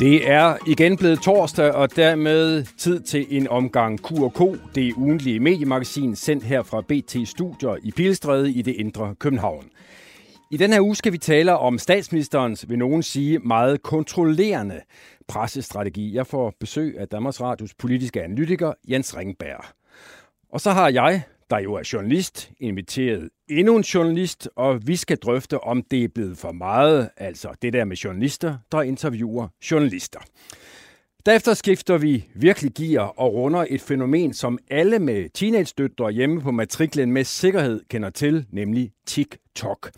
Det er igen blevet torsdag, og dermed tid til en omgang Q&K, det ugentlige mediemagasin, sendt her fra BT Studier i Pilstræde i det indre København. I den her uge skal vi tale om statsministerens, vil nogen sige, meget kontrollerende pressestrategi. Jeg får besøg af Danmarks Radios politiske analytiker Jens Ringberg. Og så har jeg, der jo er journalist, inviteret endnu en journalist, og vi skal drøfte, om det er blevet for meget, altså det der med journalister, der interviewer journalister. Derefter skifter vi virkelig gear og runder et fænomen, som alle med teenage-døtre hjemme på matriklen med sikkerhed kender til, nemlig TikTok.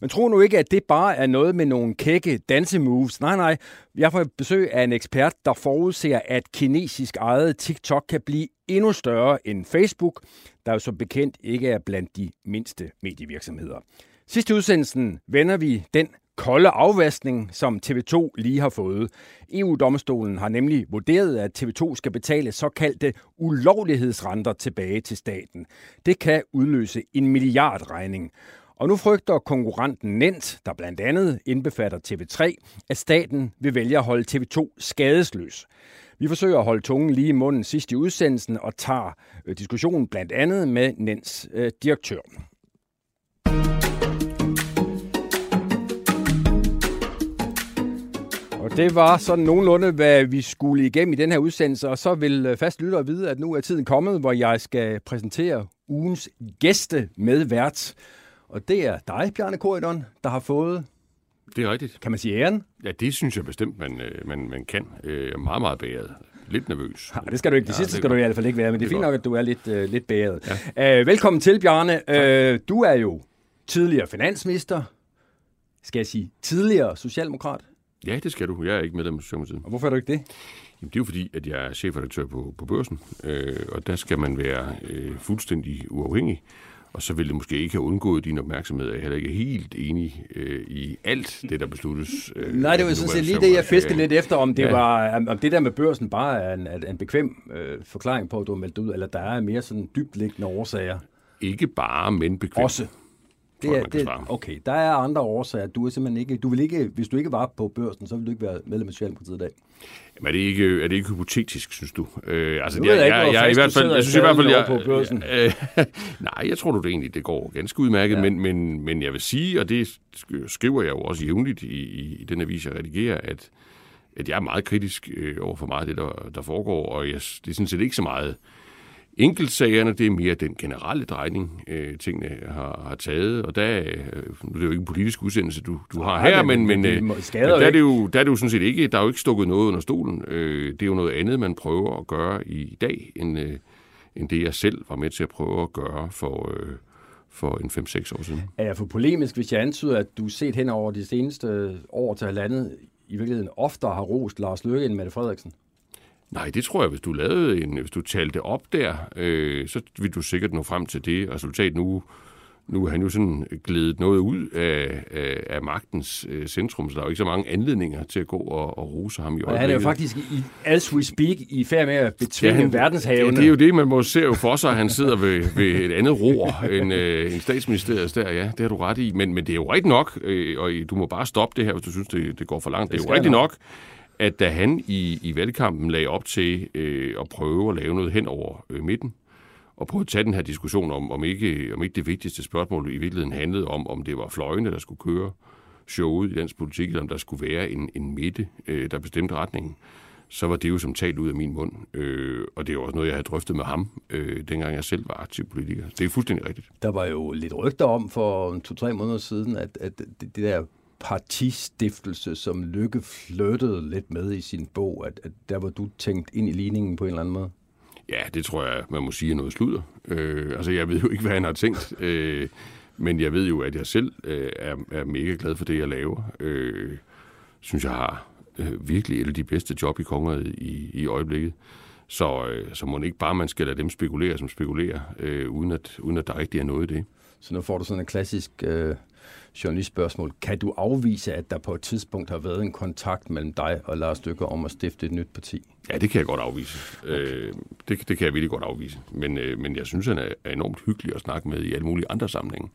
Men tro nu ikke, at det bare er noget med nogle kække dansemoves. Nej, nej. Jeg får besøg af en ekspert, der forudser, at kinesisk ejet TikTok kan blive endnu større end Facebook, der jo som bekendt ikke er blandt de mindste medievirksomheder. Sidste udsendelsen vender vi den kolde afvaskning, som TV2 lige har fået. EU-domstolen har nemlig vurderet, at TV2 skal betale såkaldte ulovlighedsrenter tilbage til staten. Det kan udløse en milliardregning. Og nu frygter konkurrenten Nent, der blandt andet indbefatter TV3, at staten vil vælge at holde TV2 skadesløs. Vi forsøger at holde tungen lige i munden sidst i udsendelsen og tager øh, diskussionen blandt andet med Nens øh, direktør. Og det var sådan nogenlunde, hvad vi skulle igennem i den her udsendelse, og så vil øh, fast lytter vide, at nu er tiden kommet, hvor jeg skal præsentere ugens gæste med vært. Og det er dig, Bjarne Korydon, der har fået, Det er rigtigt. kan man sige æren? Ja, det synes jeg bestemt, man, øh, man, man kan. Øh, meget, meget bæret. Lidt nervøs. Ja, det skal du ikke. Det Ja, sidste det skal du i godt. hvert fald ikke være, men det er Det er fint godt. nok, at du er lidt, øh, lidt bæret. Ja. Øh, velkommen til, Bjarne. Øh, du er jo tidligere finansminister. Skal jeg sige tidligere socialdemokrat? Ja, det skal du. Jeg er ikke medlem af Socialdemokratiet. Og hvorfor er du ikke det? Jamen, det er jo fordi, at jeg er chefredaktør på, på børsen, øh, og der skal man være øh, fuldstændig uafhængig. Og så vil det måske ikke have undgået din opmærksomhed, at jeg heller ikke er helt enig øh, i alt det, der besluttes. Øh, Nej, det var sådan set lige det, jeg fiskede lidt efter, om det, Ja. var, om det der med børsen bare er en, en bekvem øh, forklaring på, at du har meldt ud, eller der er mere sådan dybtliggende årsager Ikke bare, men bekvemt. også. Det jeg, er, det, okay, der er andre årsager. Du er simpelthen ikke, du vil ikke, hvis du ikke var på børsen, så ville du ikke være medlem af Socialdemokratiet i dag. Men er det ikke, er det ikke hypotetisk, synes du? Øh, altså, jeg ikke, hvor jeg, fast i hvert fald, jeg synes i hvert fald, jeg, på børsen. Øh, nej, jeg tror du det egentlig, det går ganske udmærket, ja. men, men, men jeg vil sige, og det sk- skriver jeg jo også jævnligt i, i, i den avis, jeg redigerer, at, at jeg er meget kritisk øh, over for meget af det, der, der foregår, og jeg, det er sådan set ikke så meget enkeltsagerne, det er mere den generelle drejning, øh, tingene har, har taget, og der, øh, nu er det jo ikke en politisk udsendelse, du, du har her, men- men, øh, men der, er det jo, der er det jo sådan set ikke, der er jo ikke stukket noget under stolen. Øh, det er jo noget andet, man prøver at gøre i dag, end, øh, end det, jeg selv var med til at prøve at gøre for, øh, for en 5-6 år siden. Er jeg for polemisk, hvis jeg antyder, at du set hen over de seneste år til halvandet, i virkeligheden oftere har rost Lars Løkke end Mette Frederiksen? Nej, det tror jeg, hvis du lavede en, hvis du talte det op der, øh, så vil du sikkert nå frem til det resultat nu. Nu er han jo sådan glædet noget ud af, af, af magtens øh, centrum, så der er jo ikke så mange anledninger til at gå og, og rose ham i øjeblikket. han er jo faktisk, i, as we speak, i færd med at betvinge Ja, han- verdenshavene. Det er jo det, man må se jo for sig, at han sidder ved, ved et andet ror end, øh, end statsministeriet der. Ja, det har du ret i. Men, men det er jo rigtigt nok, øh, og du må bare stoppe det her, hvis du synes, det, det går for langt. Det, Det er jo rigtigt jeg nok, at da han i, i valgkampen lagde op til øh, at prøve at lave noget hen over øh, midten, og prøve at tage den her diskussion om, om ikke, om ikke det vigtigste spørgsmål i virkeligheden handlede om, om det var fløjene, der skulle køre showet i dansk politik, eller om der skulle være en, en midte, øh, der bestemte retningen, så var det jo som talt ud af min mund. Øh, og det er jo også noget, jeg havde drøftet med ham, øh, dengang jeg selv var aktiv politiker. Det er fuldstændig rigtigt. Der var jo lidt rygter om for to-tre måneder siden, at, at det, det der partistiftelse, som Lykke flyttede lidt med i sin bog, at, at der var du tænkt ind i ligningen på en eller anden måde. Ja, det tror jeg, man må sige er noget sludder. Øh, altså, jeg ved jo ikke, hvad han har tænkt, øh, men jeg ved jo, at jeg selv øh, er, er mega glad for det, jeg laver. Øh, synes, jeg har øh, virkelig et af de bedste job i kongeriget i, i øjeblikket. Så, øh, så må det ikke bare, man skal lade dem spekulere, som spekulerer, øh, uden, at, uden at der rigtig er noget i det. Så nu får du sådan et klassisk øh, journalistspørgsmål. Kan du afvise, at der på et tidspunkt har været en kontakt mellem dig og Lars Dykker om at stifte et nyt parti? Ja, det kan jeg godt afvise. Okay. Øh, det, det kan jeg virkelig godt afvise. Men, øh, men jeg synes, han er, er enormt hyggelig at snakke med i alle mulige andre sammenhænge.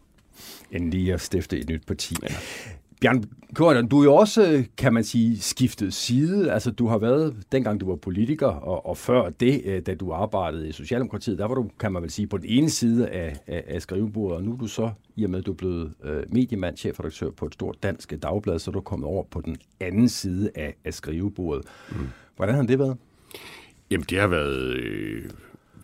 End lige at stifte et nyt parti. Ja. Bjørn Køren, du er jo også, kan man sige, skiftet side. Altså, du har været, dengang du var politiker, og, og før det, øh, da du arbejdede i Socialdemokratiet, der var du, kan man vel sige, på den ene side af, af, af skrivebordet, og nu er du så, i og med at du er blevet øh, mediemand, chefredaktør på et stort dansk dagblad, så er du kommet over på den anden side af, af skrivebordet. Mm. Hvordan har det været? Jamen, det har været... Øh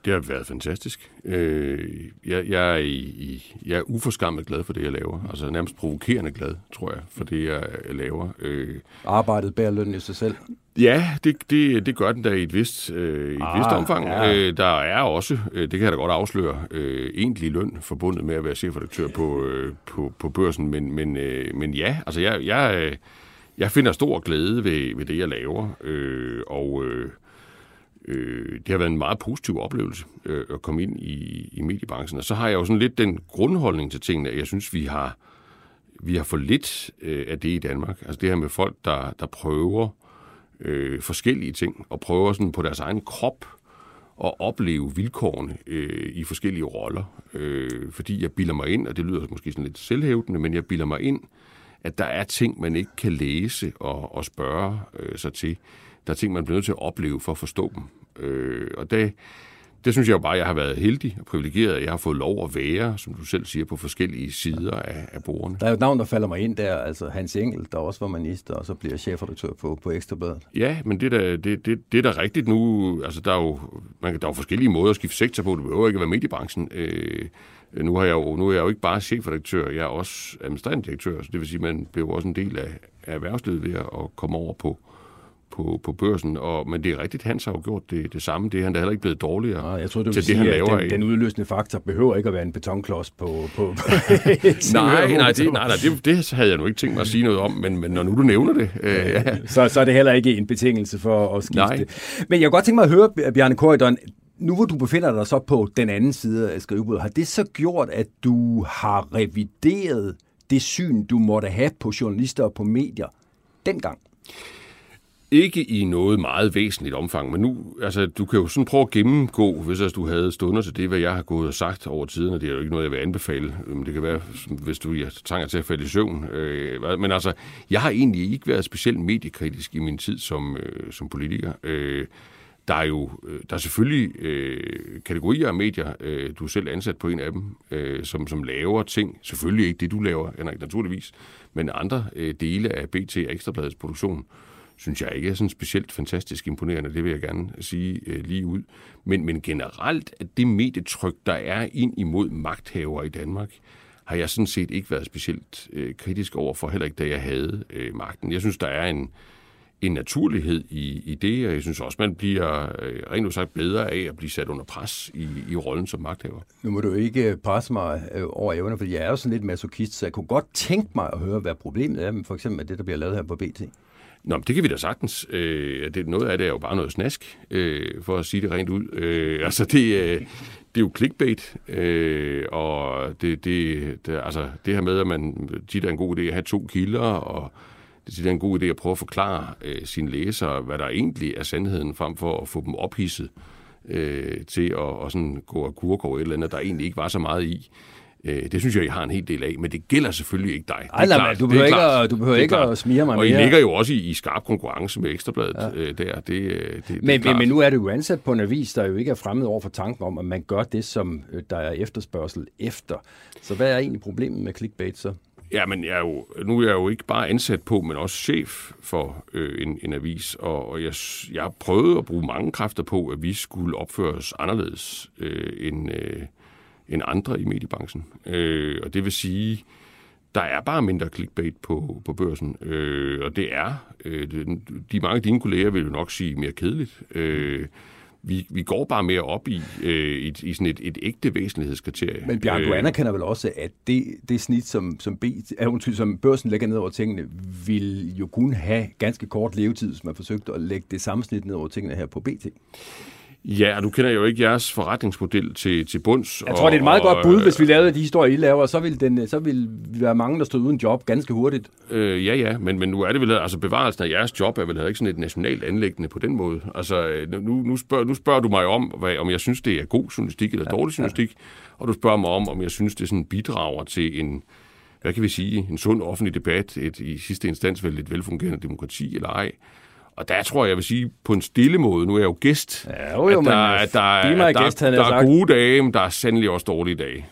det har været fantastisk. Øh, jeg, jeg, er i, i, jeg er uforskammet glad for det, jeg laver. Altså nærmest provokerende glad, tror jeg, for det, jeg, jeg laver. Øh, Arbejdet bærer lønnen i sig selv? Ja, det, det, det gør den der i et vist, øh, i et ah, vist omfang. Ja. Øh, der er også, øh, det kan jeg da godt afsløre, øh, egentlig løn forbundet med at være chefredaktør på, øh, på, på børsen. Men, men, øh, men ja, altså jeg, jeg, jeg finder stor glæde ved, ved det, jeg laver. Øh, og... Øh, øh, det har været en meget positiv oplevelse øh, at komme ind i, i mediebranchen. Og så har jeg jo sådan lidt den grundholdning til tingene, at jeg synes, vi har, vi har for lidt øh, af det i Danmark. Altså det her med folk, der, der prøver øh, forskellige ting, og prøver sådan på deres egen krop at opleve vilkårene øh, i forskellige roller. Øh, fordi jeg bilder mig ind, og det lyder måske sådan lidt selvhævdende, men jeg bilder mig ind, at der er ting, man ikke kan læse og, og spørge øh, sig til der er ting, man bliver nødt til at opleve for at forstå dem. Øh, og det, det synes jeg jo bare, at jeg har været heldig og privilegeret, jeg har fået lov at være, som du selv siger, på forskellige sider af, af bordene. Der er jo et navn, der falder mig ind der, altså Hans Engel, der også var minister, og så bliver chefredaktør på, på Ekstrabladet. Ja, men det er da, det, det, det er da rigtigt nu. Altså, der er jo, man, der er jo forskellige måder at skifte sektor på. Det behøver ikke at være mediebranchen. Øh, nu, har jeg jo, nu er jeg jo ikke bare chefredaktør, jeg er også administrerende direktør, så det vil sige, at man bliver også en del af, af erhvervslivet ved at komme over på, på, på børsen. Og, men det er rigtigt, Hans har jo gjort det, det samme. Det er han da heller ikke blevet dårligere ja, jeg tror, det til sige, det, han laver. Den, den udløsende faktor behøver ikke at være en betonklods på... på, på nej, nej, det, nej, nej det, det havde jeg nu ikke tænkt mig at sige noget om, men, men når nu du nævner det... Øh, ja. så, så er det heller ikke en betingelse for at skifte. Nej. Men jeg kunne godt tænke mig at høre, Bjarne Korydon, nu hvor du befinder dig så på den anden side af skrivebordet, har det så gjort, at du har revideret det syn, du måtte have på journalister og på medier dengang? Ikke i noget meget væsentligt omfang, men nu, altså, du kan jo sådan prøve at gennemgå, hvis altså, du havde stunder til det, hvad jeg har gået og sagt over tiden, og det er jo ikke noget, jeg vil anbefale. Men det kan være, hvis du jeg trænger til at falde i søvn. Øh, men altså, jeg har egentlig ikke været specielt mediekritisk i min tid som, øh, som politiker. Øh, der er jo øh, der er selvfølgelig øh, kategorier af medier, øh, du er selv ansat på en af dem, øh, som, som laver ting. Selvfølgelig ikke det, du laver, Henrik, naturligvis, men andre øh, dele af BT Ekstrabladets produktion, synes jeg ikke er sådan specielt fantastisk imponerende, det vil jeg gerne sige øh, lige ud. Men, men generelt, at det medietryk, der er ind imod magthaver i Danmark, har jeg sådan set ikke været specielt øh, kritisk over for, heller ikke da jeg havde øh, magten. Jeg synes, der er en, en naturlighed i, i det, og jeg synes også, man bliver øh, rent sagt bedre af at blive sat under pres i, i rollen som magthaver. Nu må du ikke presse mig øh, over evner, for jeg er jo sådan lidt masochist, så jeg kunne godt tænke mig at høre, hvad problemet er med for eksempel med det, der bliver lavet her på BT. Nå, men det kan vi da sagtens. Øh, det, noget af det er jo bare noget snask, øh, for at sige det rent ud. Øh, altså, det, øh, det er jo clickbait, øh, og det, det, det, altså, det her med, at man tit er en god idé at have to kilder, og det er en god idé at prøve at forklare øh, sine læsere, hvad der egentlig er sandheden, frem for at få dem ophidset øh, til at, at sådan gå og kurke over et eller andet, der egentlig ikke var så meget i. Øh, det synes jeg, jeg har en hel del af, men det gælder selvfølgelig ikke dig. Ej, nej, du behøver, ikke, at, du behøver ikke at smire mig Og mere. I ligger jo også i, i skarp konkurrence med Ekstrabladet ja. øh, der. Det, det, det men, men, men nu er det jo ansat på en avis, der jo ikke er fremmed over for tanken om, at man gør det, som øh, der er efterspørgsel efter. Så hvad er egentlig problemet med clickbait så? Ja, men jeg er jo, nu er jeg jo ikke bare ansat på, men også chef for øh, en, en avis, og, og jeg, jeg har prøvet at bruge mange kræfter på, at vi skulle opføre os anderledes øh, end... Øh, end andre i mediebranchen. Øh, og det vil sige, der er bare mindre clickbait på, på børsen, øh, og det er, øh, de mange af dine kolleger vil jo nok sige mere kedeligt. Øh, vi, vi går bare mere op i, øh, i, i sådan et, et ægte væsentlighedskriterie. Men Bjørn, du øh, anerkender vel også, at det, det snit, som, som, B, undskyld, som børsen lægger ned over tingene, vil jo kun have ganske kort levetid, hvis man forsøgte at lægge det samme snit ned over tingene her på BT. Ja, og du kender jo ikke jeres forretningsmodel til, til bunds. Jeg tror, og, det er et meget og, godt bud, hvis vi lavede de historier, I laver, så vil, den, så vil vi være mange, der stod uden job ganske hurtigt. Øh, ja, ja, men, men nu er det vel, altså bevarelsen af jeres job er vel ikke sådan et nationalt anlæggende på den måde. Altså, øh, nu, nu, spørger, nu spørger du mig om, hvad, om jeg synes, det er god journalistik eller ja, dårlig journalistik, ja. og du spørger mig om, om jeg synes, det sådan bidrager til en hvad kan vi sige, en sund offentlig debat, et i sidste instans vel et velfungerende demokrati eller ej. Og der tror jeg, jeg vil sige, på en stille måde, nu er jeg jo gæst, ja, jo, jo, at der, at der, at der, gæst, der, der er gode dage, men der er sandelig også dårlige dage.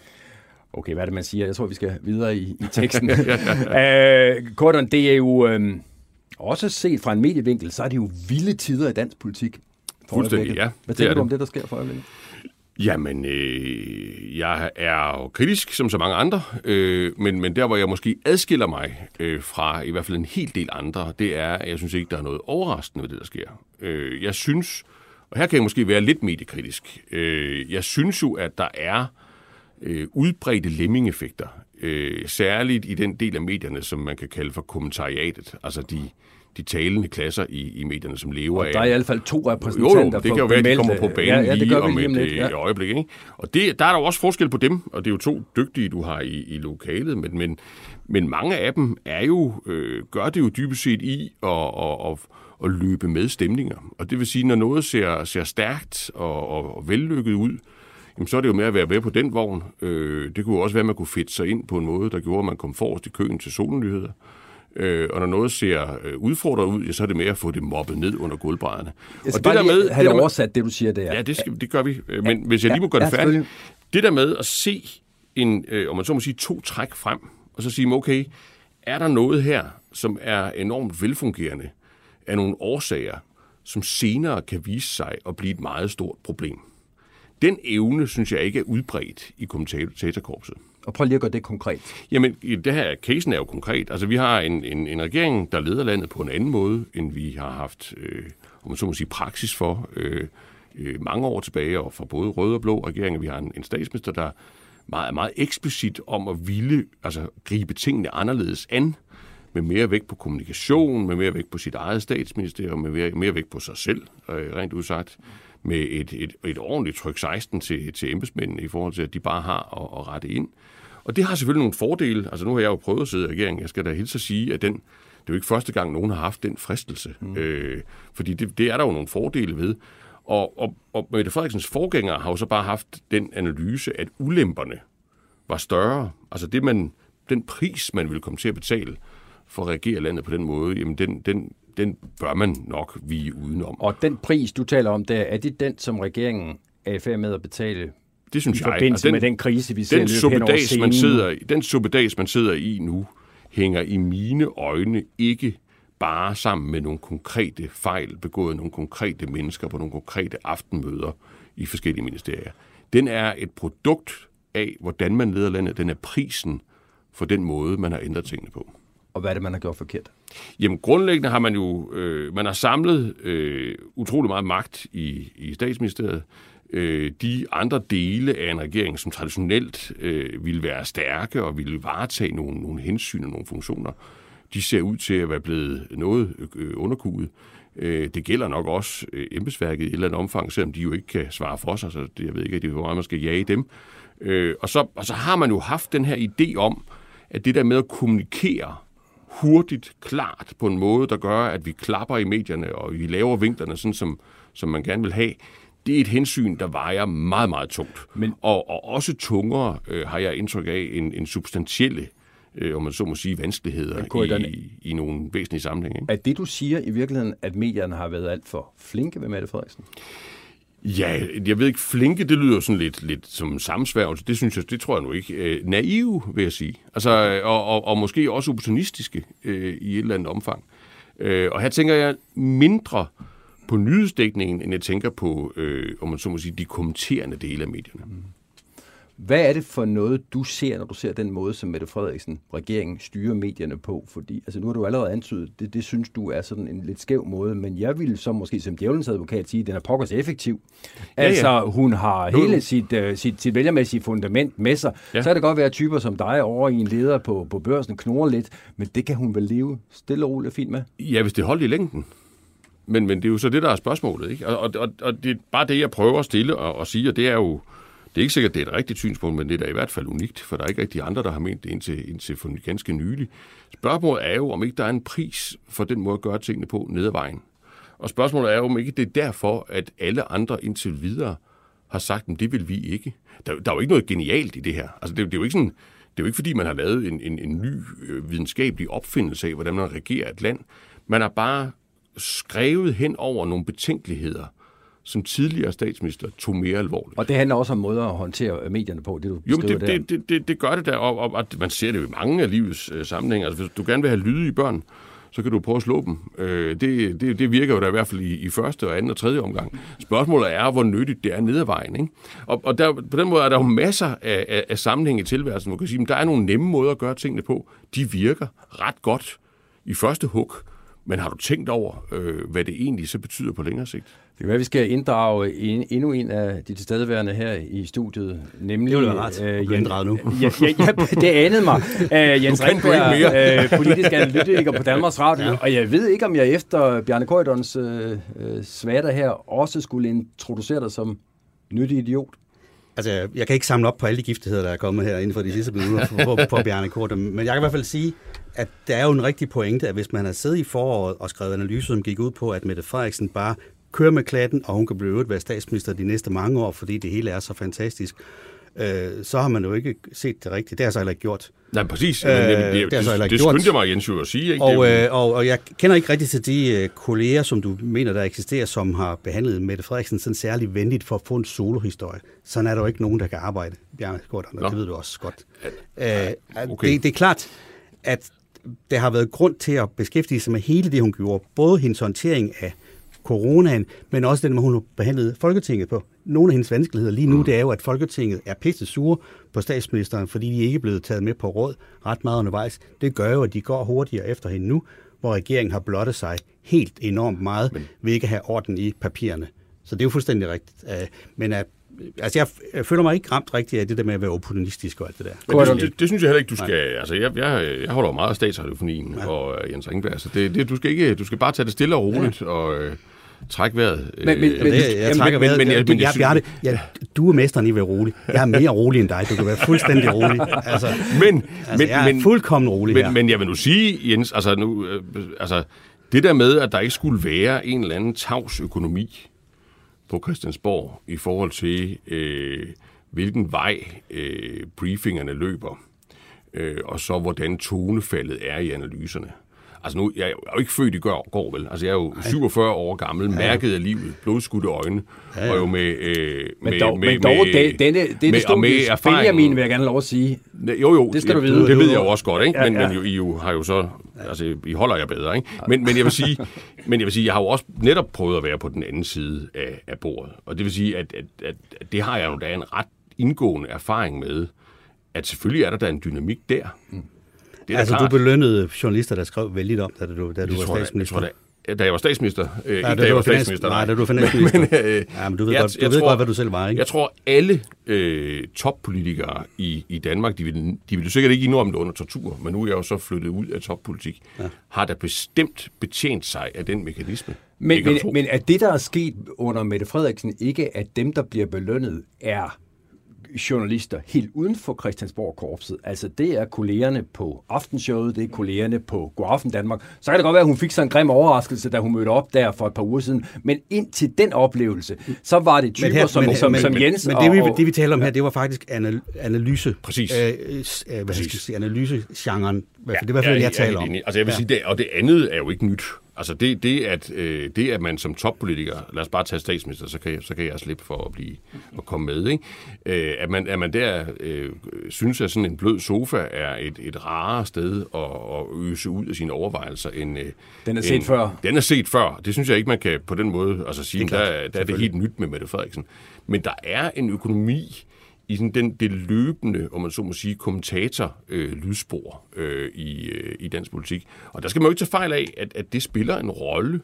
Okay, hvad er det, man siger? Jeg tror, vi skal videre i, i teksten. uh, Gordon, det er jo øh, også set fra en medievinkel, så er det jo vilde tider i dansk politik. Fuldstændig, ja. Hvad tænker du om det, der sker for øjeblikket? Jamen, øh, jeg er jo kritisk, som så mange andre, øh, men, men der, hvor jeg måske adskiller mig øh, fra i hvert fald en hel del andre, det er, at jeg synes ikke, der er noget overraskende ved det, der sker. Øh, jeg synes, og her kan jeg måske være lidt mediekritisk, øh, jeg synes jo, at der er øh, udbredte lemmingeffekter, øh, særligt i den del af medierne, som man kan kalde for kommentariatet, altså de de talende klasser i, i medierne, som lever af... der er i hvert fald to repræsentanter Jo, jo det kan jo være, at de kommer på banen ja, ja, lige om et, lidt, ja. øjeblik. Ikke? Og det, der er der jo også forskel på dem, og det er jo to dygtige, du har i, i lokalet, men, men, men mange af dem er jo, øh, gør det jo dybest set i at, at, at, at løbe med stemninger. Og det vil sige, når noget ser, ser stærkt og, og, og vellykket ud, jamen, så er det jo med at være med på den vogn. Øh, det kunne også være, at man kunne fedte sig ind på en måde, der gjorde, at man kom forrest i køen til solnyheder. Øh, og når noget ser øh, udfordret ud, ja, så er det med at få det mobbet ned under gulvbrædderne. Jeg skal og det der med, have det der oversat, det du siger der. Ja, det, skal, det gør vi. Øh, men ja, hvis jeg lige må gøre ja, det færdigt. Det der med at se en, øh, om man så må sige, to træk frem, og så sige, okay, er der noget her, som er enormt velfungerende af nogle årsager, som senere kan vise sig at blive et meget stort problem. Den evne, synes jeg ikke er udbredt i kommentatorkorpset. Og prøv lige at gøre det konkret. Jamen, det her, casen er jo konkret. Altså, vi har en, en, en regering, der leder landet på en anden måde, end vi har haft, øh, om man så må sige, praksis for øh, øh, mange år tilbage, og for både røde og blå regeringer. Vi har en, en statsminister, der meget, meget eksplicit om at ville altså, gribe tingene anderledes an, med mere vægt på kommunikation, med mere vægt på sit eget statsministerium, med mere, mere vægt på sig selv, øh, rent udsagt med et, et, et ordentligt tryk 16 til, til embedsmændene i forhold til, at de bare har at, at rette ind. Og det har selvfølgelig nogle fordele. Altså nu har jeg jo prøvet at sidde i regeringen. Jeg skal da hilse at sige, at den, det er jo ikke første gang, nogen har haft den fristelse. Mm. Øh, fordi det, det er der jo nogle fordele ved. Og, og, og Mette Frederiksens forgængere har jo så bare haft den analyse, at ulemperne var større. Altså det, man, den pris, man ville komme til at betale for at regere landet på den måde, jamen den, den, den bør man nok vige udenom. Og den pris, du taler om der, er det den, som regeringen er i færd med at betale det synes i jeg. forbindelse den, med den krise, vi ser den suppedags, man sidder, Den suppedags, man sidder i nu, hænger i mine øjne ikke bare sammen med nogle konkrete fejl, begået nogle konkrete mennesker på nogle konkrete aftenmøder i forskellige ministerier. Den er et produkt af, hvordan man leder landet. Den er prisen for den måde, man har ændret tingene på. Og hvad er det, man har gjort forkert? Jamen grundlæggende har man jo øh, man har samlet øh, utrolig meget magt i, i statsministeriet øh, de andre dele af en regering, som traditionelt øh, ville være stærke og ville varetage nogle, nogle hensyn og nogle funktioner, de ser ud til at være blevet noget øh, underkuget. Øh, det gælder nok også øh, embedsværket i et eller andet omfang, selvom de jo ikke kan svare for sig, så det, jeg ved ikke, at det hvor man skal jage dem. Øh, og, så, og så har man jo haft den her idé om, at det der med at kommunikere hurtigt, klart, på en måde, der gør, at vi klapper i medierne, og vi laver vinklerne, sådan som, som man gerne vil have, det er et hensyn, der vejer meget, meget tungt. Men, og, og også tungere øh, har jeg indtryk af en, en substantielle øh, om man så må sige, vanskeligheder i, i nogle væsentlige sammenhænge. Er det, du siger i virkeligheden, at medierne har været alt for flinke ved Mette Frederiksen? Ja, jeg ved ikke, flinke, det lyder sådan lidt, lidt som sammensværgelse. Det synes jeg, det tror jeg nu ikke. Øh, naive, vil jeg sige. Altså, og, og, og måske også opportunistiske øh, i et eller andet omfang. Øh, og her tænker jeg mindre på nyhedsdækningen, end jeg tænker på, øh, om man så må sige, de kommenterende dele af medierne. Mm. Hvad er det for noget, du ser, når du ser den måde, som Mette Frederiksen, regeringen, styrer medierne på? Fordi altså, nu har du allerede antydet, det, det synes du er sådan en lidt skæv måde, men jeg vil så måske som djævelens advokat sige, at den er pokkers effektiv. Ja, altså, ja. hun har nu. hele sit, uh, sit, sit vælgermæssige fundament med sig. Ja. Så kan det godt være typer som dig over i en leder på, på børsen, knurrer lidt, men det kan hun vel leve stille og roligt fint med? Ja, hvis det holder i længden. Men, men det er jo så det, der er spørgsmålet. Ikke? Og, og, og det er bare det, jeg prøver at stille og, og sige, og det er jo, det er ikke sikkert, det er et rigtigt synspunkt, men det er da i hvert fald unikt, for der er ikke rigtig andre, der har ment det indtil, indtil for ganske nylig. Spørgsmålet er jo, om ikke der er en pris for den måde at gøre tingene på ned ad vejen. Og spørgsmålet er jo, om ikke det er derfor, at alle andre indtil videre har sagt, at det vil vi ikke. Der, der er jo ikke noget genialt i det her. Altså, det, det er jo ikke sådan, det er jo ikke fordi, man har lavet en, en, en ny øh, videnskabelig opfindelse af, hvordan man regerer et land. Man har bare skrevet hen over nogle betænkeligheder, som tidligere statsminister tog mere alvorligt. Og det handler også om måder at håndtere medierne på, det du Jo, det, det, det, det, det gør det der, og, og, og man ser det jo i mange af livets øh, sammenhænge. Altså, hvis du gerne vil have lydige børn, så kan du prøve at slå dem. Øh, det, det, det virker jo da i hvert fald i, i første og anden og tredje omgang. Spørgsmålet er, hvor nyttigt det er ned ad vejen. Ikke? Og, og der, på den måde er der jo masser af, af, af sammenhæng i tilværelsen, hvor man kan sige, at der er nogle nemme måder at gøre tingene på. De virker ret godt i første hug. Men har du tænkt over, øh, hvad det egentlig så betyder på længere sigt? Kan være, at vi skal inddrage en, endnu en af de tilstedeværende her i studiet, nemlig... Det vil være ret øh, Jens, nu. ja, ja, ja, det anede mig. Uh, Jens Ringberg, uh, politisk analytiker på Danmarks Radio. Ja. Og jeg ved ikke, om jeg efter Bjarne Køjdons uh, uh, svater her også skulle introducere dig som nyttig idiot. Altså, jeg kan ikke samle op på alle de giftigheder, der er kommet her inden for de sidste minutter på, på Bjarne Kort, men jeg kan i hvert fald sige, at der er jo en rigtig pointe, at hvis man har siddet i foråret og skrevet analyser, som gik ud på, at Mette Frederiksen bare kører med klatten, og hun kan blive øvrigt være statsminister de næste mange år, fordi det hele er så fantastisk, øh, så har man jo ikke set det rigtigt. Det har så heller ikke gjort. Nej, præcis. Øh, det, det, det, det, det skyndte jeg mig, Jens, jo at sige. Ikke? Og, øh, og, og jeg kender ikke rigtig til de øh, kolleger, som du mener, der eksisterer, som har behandlet Mette Frederiksen sådan særlig venligt for at få en solohistorie. Sådan er der jo ikke nogen, der kan arbejde, Bjarne og det ved du også godt. Øh, okay. det, det er klart, at der har været grund til at beskæftige sig med hele det, hun gjorde. Både hendes håndtering af coronaen, men også den, hun har behandlet Folketinget på. Nogle af hendes vanskeligheder lige nu, mm. det er jo, at Folketinget er pisse sure på statsministeren, fordi de ikke er blevet taget med på råd ret meget undervejs. Det gør jo, at de går hurtigere efter hende nu, hvor regeringen har blottet sig helt enormt meget men... ved ikke at have orden i papirerne. Så det er jo fuldstændig rigtigt. Øh, men at altså jeg, jeg føler mig ikke ramt rigtigt af det der med at være opportunistisk og alt det der. Men det, det, det synes jeg heller ikke, du skal... Nej. Altså, jeg, jeg, jeg holder meget af statsradiofonien ja. og uh, Jens Ringberg, så det, det, du, skal ikke, du skal bare tage det stille og roligt ja. og... Træk vejret. Men, men, men, jeg, jeg trækker vejret. Men, men, jeg, men, jeg, jeg, jeg, du er mesteren i at være rolig. Jeg er mere rolig end dig. Du kan være fuldstændig rolig. Altså, men, altså, men, jeg er men, fuldkommen rolig men, her. Men jeg vil nu sige, Jens, altså, nu, øh, altså, det der med, at der ikke skulle være en eller anden tavs økonomi, på Christiansborg i forhold til, øh, hvilken vej øh, briefingerne løber, øh, og så hvordan tonefaldet er i analyserne. Altså nu, jeg er jo ikke født i går, går vel. Altså jeg er jo 47 år gammel, mærket af livet, blodskudte øjne, ja, ja. og jo med... Øh, men med, dog, med, men dog med, det, denne, det med, det med erfaring, Benjamin vil jeg gerne lov at sige. Jo, jo, det skal du vide. Det ved jeg jo også godt, ikke? Men, ja, ja. men jo, I jo, har jo så... Altså, I holder jer bedre, ikke? Men, men, jeg vil sige, men jeg vil sige, jeg har jo også netop prøvet at være på den anden side af, af bordet. Og det vil sige, at, at, at, at det har jeg jo da en ret indgående erfaring med, at selvfølgelig er der da en dynamik der. Mm. Det er altså, du belønnede journalister, der skrev vældigt om, da du, da du var statsminister. Jeg, jeg da jeg var statsminister. Øh, ja, da jeg var statsminister. Nej, da du var finansminister. men, øh, ja, men du ved, jeg, godt, du jeg ved tror, godt, hvad du selv var, ikke? Jeg tror, alle øh, toppolitikere i, i Danmark, de ville, de ville sikkert ikke indrømme det under tortur, men nu er jeg jo så flyttet ud af toppolitik, ja. har da bestemt betjent sig af den mekanisme. Men, men, men er det, der er sket under Mette Frederiksen, ikke at dem, der bliver belønnet, er journalister helt uden for Christiansborg-korpset. Altså, det er kollegerne på Aftenshowet, det er kollegerne på Godaften Danmark. Så kan det godt være, at hun fik sådan en grim overraskelse, da hun mødte op der for et par uger siden. Men indtil den oplevelse, så var det typer her, som, men, som, men, som Jens Men, men det, vi, det, vi taler om her, det var faktisk analyse. Præcis. Øh, øh, hvad skal jeg sige, analysegenren. Ja, det er i hvert fald, ja, jeg taler om. Altså, jeg vil ja. sige, det, og det andet er jo ikke nyt. Altså det, det, at, øh, det, at man som toppolitiker, lad os bare tage statsminister, så kan, så kan jeg slippe for at, blive, at komme med, ikke? Øh, at, man, at man der øh, synes, at sådan en blød sofa er et, et rarere sted at, at øse ud af sine overvejelser end... Øh, den er set end, før. Den er set før. Det synes jeg ikke, man kan på den måde altså sige, det er klart, der, der er det helt nyt med Mette Frederiksen. Men der er en økonomi i sådan den, det løbende, om man så må sige, kommentator-lydspor øh, øh, i, øh, i dansk politik. Og der skal man jo ikke tage fejl af, at, at det spiller en rolle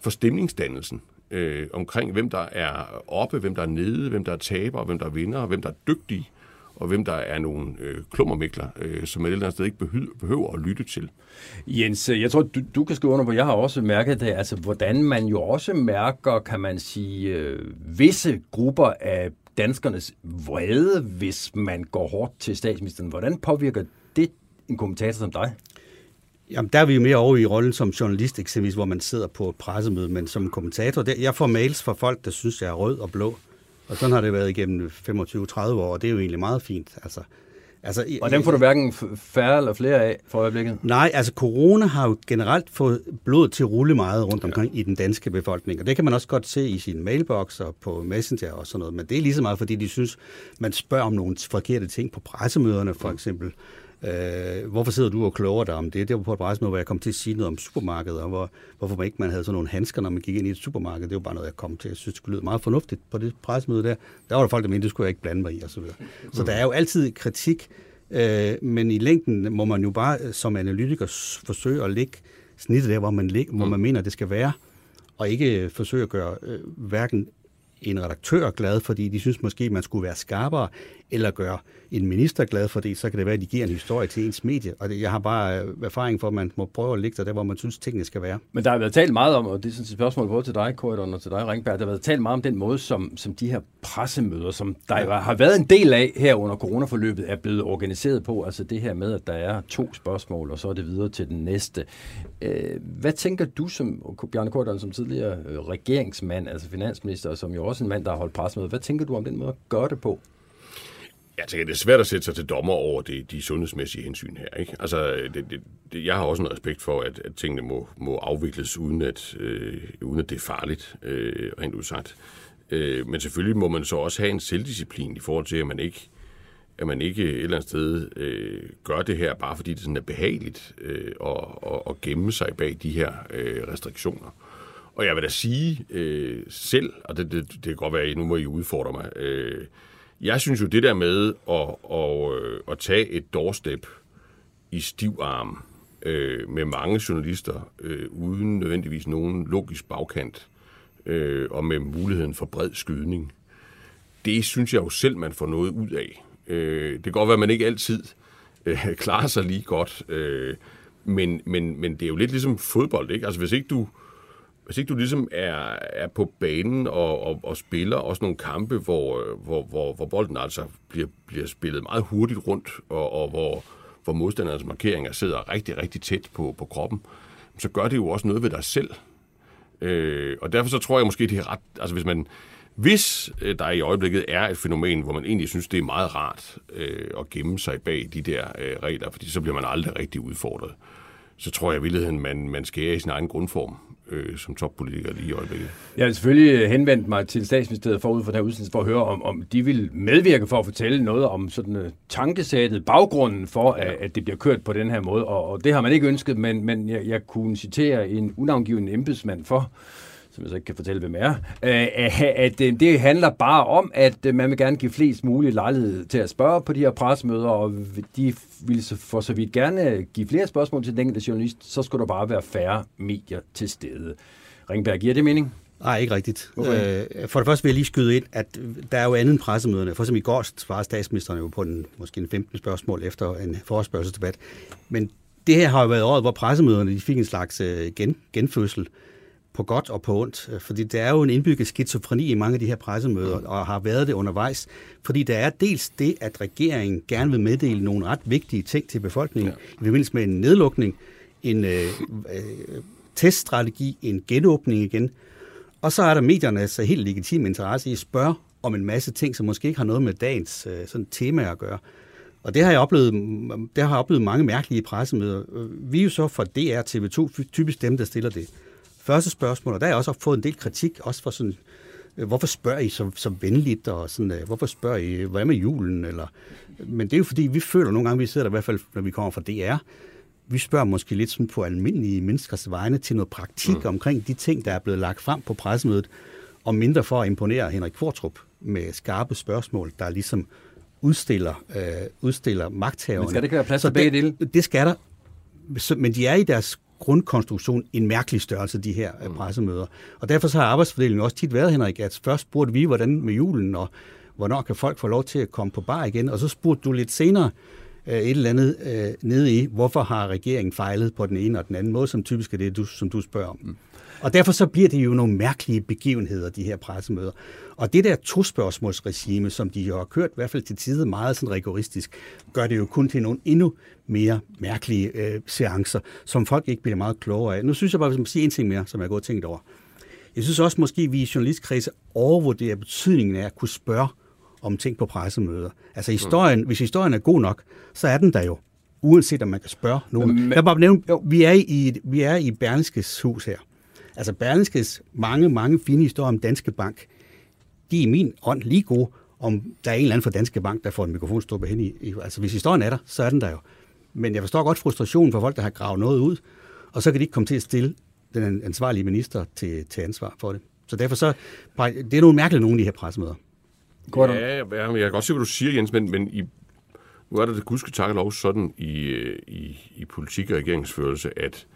for stemningsdannelsen øh, omkring, hvem der er oppe, hvem der er nede, hvem der er taber, hvem der er vinder, hvem der er dygtige, og hvem der er nogle øh, klummermikler, øh, som et eller andet sted ikke behøver, behøver at lytte til. Jens, øh, jeg tror, du, du kan skrive under på, jeg har også mærket det, altså hvordan man jo også mærker, kan man sige, øh, visse grupper af danskernes vrede, hvis man går hårdt til statsministeren. Hvordan påvirker det en kommentator som dig? Jamen, der er vi jo mere over i rollen som journalist, eksempelvis, hvor man sidder på et pressemøde, men som kommentator, der, jeg får mails fra folk, der synes, jeg er rød og blå. Og sådan har det været igennem 25-30 år, og det er jo egentlig meget fint. Altså, Altså, og dem får du hverken færre eller flere af for øjeblikket? Nej, altså corona har jo generelt fået blodet til at rulle meget rundt omkring ja. i den danske befolkning, og det kan man også godt se i sin mailbox og på Messenger og sådan noget, men det er lige så meget, fordi de synes, man spørger om nogle forkerte ting på pressemøderne for eksempel. Øh, hvorfor sidder du og kloger dig om det? Det var på et pressemøde, hvor jeg kom til at sige noget om supermarkedet, og hvor, hvorfor man ikke man havde sådan nogle handsker, når man gik ind i et supermarked. Det var bare noget, jeg kom til. Jeg synes, det lyde meget fornuftigt på det pressemøde der. Der var der folk, der mente, det skulle jeg ikke blande mig i, og så videre. Så der er jo altid kritik, øh, men i længden må man jo bare øh, som analytiker forsøge at lægge snittet der, hvor man, lig, hvor man mener, det skal være, og ikke forsøge at gøre øh, hverken en redaktør glad, fordi de synes måske, man skulle være skarpere, eller gøre en minister glad, fordi så kan det være, at de giver en historie til ens medie. Og det, jeg har bare øh, erfaring for, at man må prøve at ligge der, der, hvor man synes, tingene skal være. Men der har været talt meget om, og det er sådan et spørgsmål både til dig, Korydon, og til dig, Ringberg, der har været talt meget om den måde, som, som de her pressemøder, som der ja. har været en del af her under coronaforløbet, er blevet organiseret på. Altså det her med, at der er to spørgsmål, og så er det videre til den næste. Øh, hvad tænker du som, Bjarne Korydon, som tidligere øh, regeringsmand, altså finansminister, som jo også en mand, der har holdt pressemøder, hvad tænker du om den måde at gøre det på? Jeg tænker, det er svært at sætte sig til dommer over det, de sundhedsmæssige hensyn her. Ikke? Altså, det, det, det, jeg har også en respekt for, at, at tingene må, må afvikles, uden at, øh, uden at det er farligt, øh, rent udsagt. Øh, men selvfølgelig må man så også have en selvdisciplin i forhold til, at man ikke, at man ikke et eller andet sted øh, gør det her, bare fordi det sådan er behageligt øh, at, at, at gemme sig bag de her øh, restriktioner. Og jeg vil da sige øh, selv, og det, det, det kan godt være, at nu må I udfordre mig, øh, jeg synes jo, det der med at, at, øh, at tage et doorstep i stiv arm øh, med mange journalister, øh, uden nødvendigvis nogen logisk bagkant, øh, og med muligheden for bred skydning, det synes jeg jo selv, man får noget ud af. Øh, det kan godt være, at man ikke altid øh, klarer sig lige godt, øh, men, men, men det er jo lidt ligesom fodbold, ikke? Altså hvis ikke du hvis ikke du ligesom er, er på banen og, og, og spiller også nogle kampe, hvor, hvor, hvor, hvor bolden altså bliver, bliver spillet meget hurtigt rundt, og, og hvor, hvor modstandernes markeringer sidder rigtig, rigtig tæt på, på kroppen, så gør det jo også noget ved dig selv. Øh, og derfor så tror jeg måske, det er ret... Altså hvis man... Hvis øh, der i øjeblikket er et fænomen, hvor man egentlig synes, det er meget rart øh, at gemme sig bag de der øh, regler, fordi så bliver man aldrig rigtig udfordret, så tror jeg i virkeligheden, man, man skærer i sin egen grundform øh, som toppolitiker lige i øjeblikket. Jeg har selvfølgelig henvendt mig til statsministeriet forud for den her udsendelse for at høre, om, om de vil medvirke for at fortælle noget om sådan uh, tankesættet, baggrunden for, ja. at, at det bliver kørt på den her måde. Og, og det har man ikke ønsket, men, men jeg, jeg kunne citere en unavngiven embedsmand for, som jeg så ikke kan fortælle, hvem er, øh, at det handler bare om, at man vil gerne give flest muligt lejlighed til at spørge på de her pressemøder, og de vil for så vidt gerne give flere spørgsmål til den enkelte journalist, så skulle der bare være færre medier til stede. Ringberg, giver det mening? Nej, ikke rigtigt. Okay. Øh, for det første vil jeg lige skyde ind, at der er jo andet end pressemøderne. For som i går svarede statsministeren jo på en, måske en 15 spørgsmål efter en forespørgselsdebat. Men det her har jo været året, hvor pressemøderne de fik en slags øh, gen, genfødsel på godt og på ondt, øh, fordi der er jo en indbygget skizofreni i mange af de her pressemøder, og har været det undervejs, fordi der er dels det, at regeringen gerne vil meddele nogle ret vigtige ting til befolkningen, ja. i forbindelse med en nedlukning, en øh, øh, teststrategi, en genåbning igen, og så er der medierne altså helt legitim interesse i at spørge om en masse ting, som måske ikke har noget med dagens øh, sådan tema at gøre. Og det har jeg oplevet, det har jeg oplevet mange mærkelige pressemøder. Vi er jo så for DR TV2 typisk dem, der stiller det første spørgsmål, og der har jeg også fået en del kritik, også for sådan, øh, hvorfor spørger I så, så venligt, og sådan, øh, hvorfor spørger I, hvad med julen? Eller, men det er jo fordi, vi føler nogle gange, vi sidder der i hvert fald, når vi kommer fra DR, vi spørger måske lidt sådan på almindelige menneskers vegne til noget praktik mm. omkring de ting, der er blevet lagt frem på pressemødet, og mindre for at imponere Henrik Kvartrup med skarpe spørgsmål, der ligesom udstiller, øh, udstiller magthaverne. Men skal det ikke være plads til begge dele? Det skal der. Men de er i deres grundkonstruktion en mærkelig størrelse, de her mm. pressemøder. Og derfor så har arbejdsfordelingen også tit været, Henrik, at først spurgte vi, hvordan med julen, og hvornår kan folk få lov til at komme på bar igen, og så spurgte du lidt senere øh, et eller andet øh, nede i, hvorfor har regeringen fejlet på den ene og den anden måde, som typisk er det, du, som du spørger om. Mm. Og derfor så bliver det jo nogle mærkelige begivenheder, de her pressemøder. Og det der to-spørgsmålsregime, som de har kørt, i hvert fald til tider meget sådan rigoristisk, gør det jo kun til nogle endnu mere mærkelige øh, seancer, som folk ikke bliver meget klogere af. Nu synes jeg bare, hvis man siger en ting mere, som jeg har gået tænkt over. Jeg synes også måske, at vi i journalistkredse overvurderer betydningen af at kunne spørge om ting på pressemøder. Altså historien, mm. hvis historien er god nok, så er den der jo, uanset om man kan spørge nogen. Men, jeg bare nævne, jo, vi er i, vi er i Berlingskes hus her. Altså Berlingskes mange, mange fine historier om Danske Bank, de er i min ånd lige gode, om der er en eller anden fra Danske Bank, der får en mikrofon stået hen i. Altså hvis historien er der, så er den der jo. Men jeg forstår godt frustrationen for folk, der har gravet noget ud, og så kan de ikke komme til at stille den ansvarlige minister til, til ansvar for det. Så derfor så, det er nogle mærkelige nogle af de her pressemøder. Godt. Ja, ja, jeg kan godt se, hvad du siger, Jens, men, men i, nu er der det gudske tak lov sådan i, øh, i, i politik og regeringsførelse, at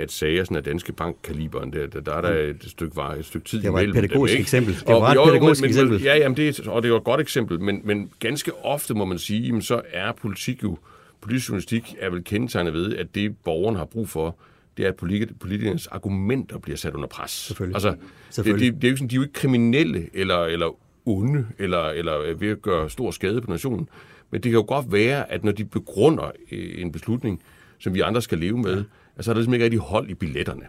at sager sådan af Danske Bank-kaliberen, der, der, der er der et stykke, var, et stykke tid Det var et pædagogisk dem, eksempel. Det var et pædagogisk men, eksempel. Ja, jamen det, og det var et godt eksempel, men, men ganske ofte må man sige, jamen, så er politik jo, politisk journalistik er vel kendetegnet ved, at det borgerne har brug for, det er, at politikernes argumenter bliver sat under pres. Selvfølgelig. Altså, Selvfølgelig. Det, det, det er jo sådan, de er jo ikke kriminelle eller, eller onde, eller, eller ved at gøre stor skade på nationen. Men det kan jo godt være, at når de begrunder øh, en beslutning, som vi andre skal leve med, så er der ligesom ikke rigtig hold i billetterne.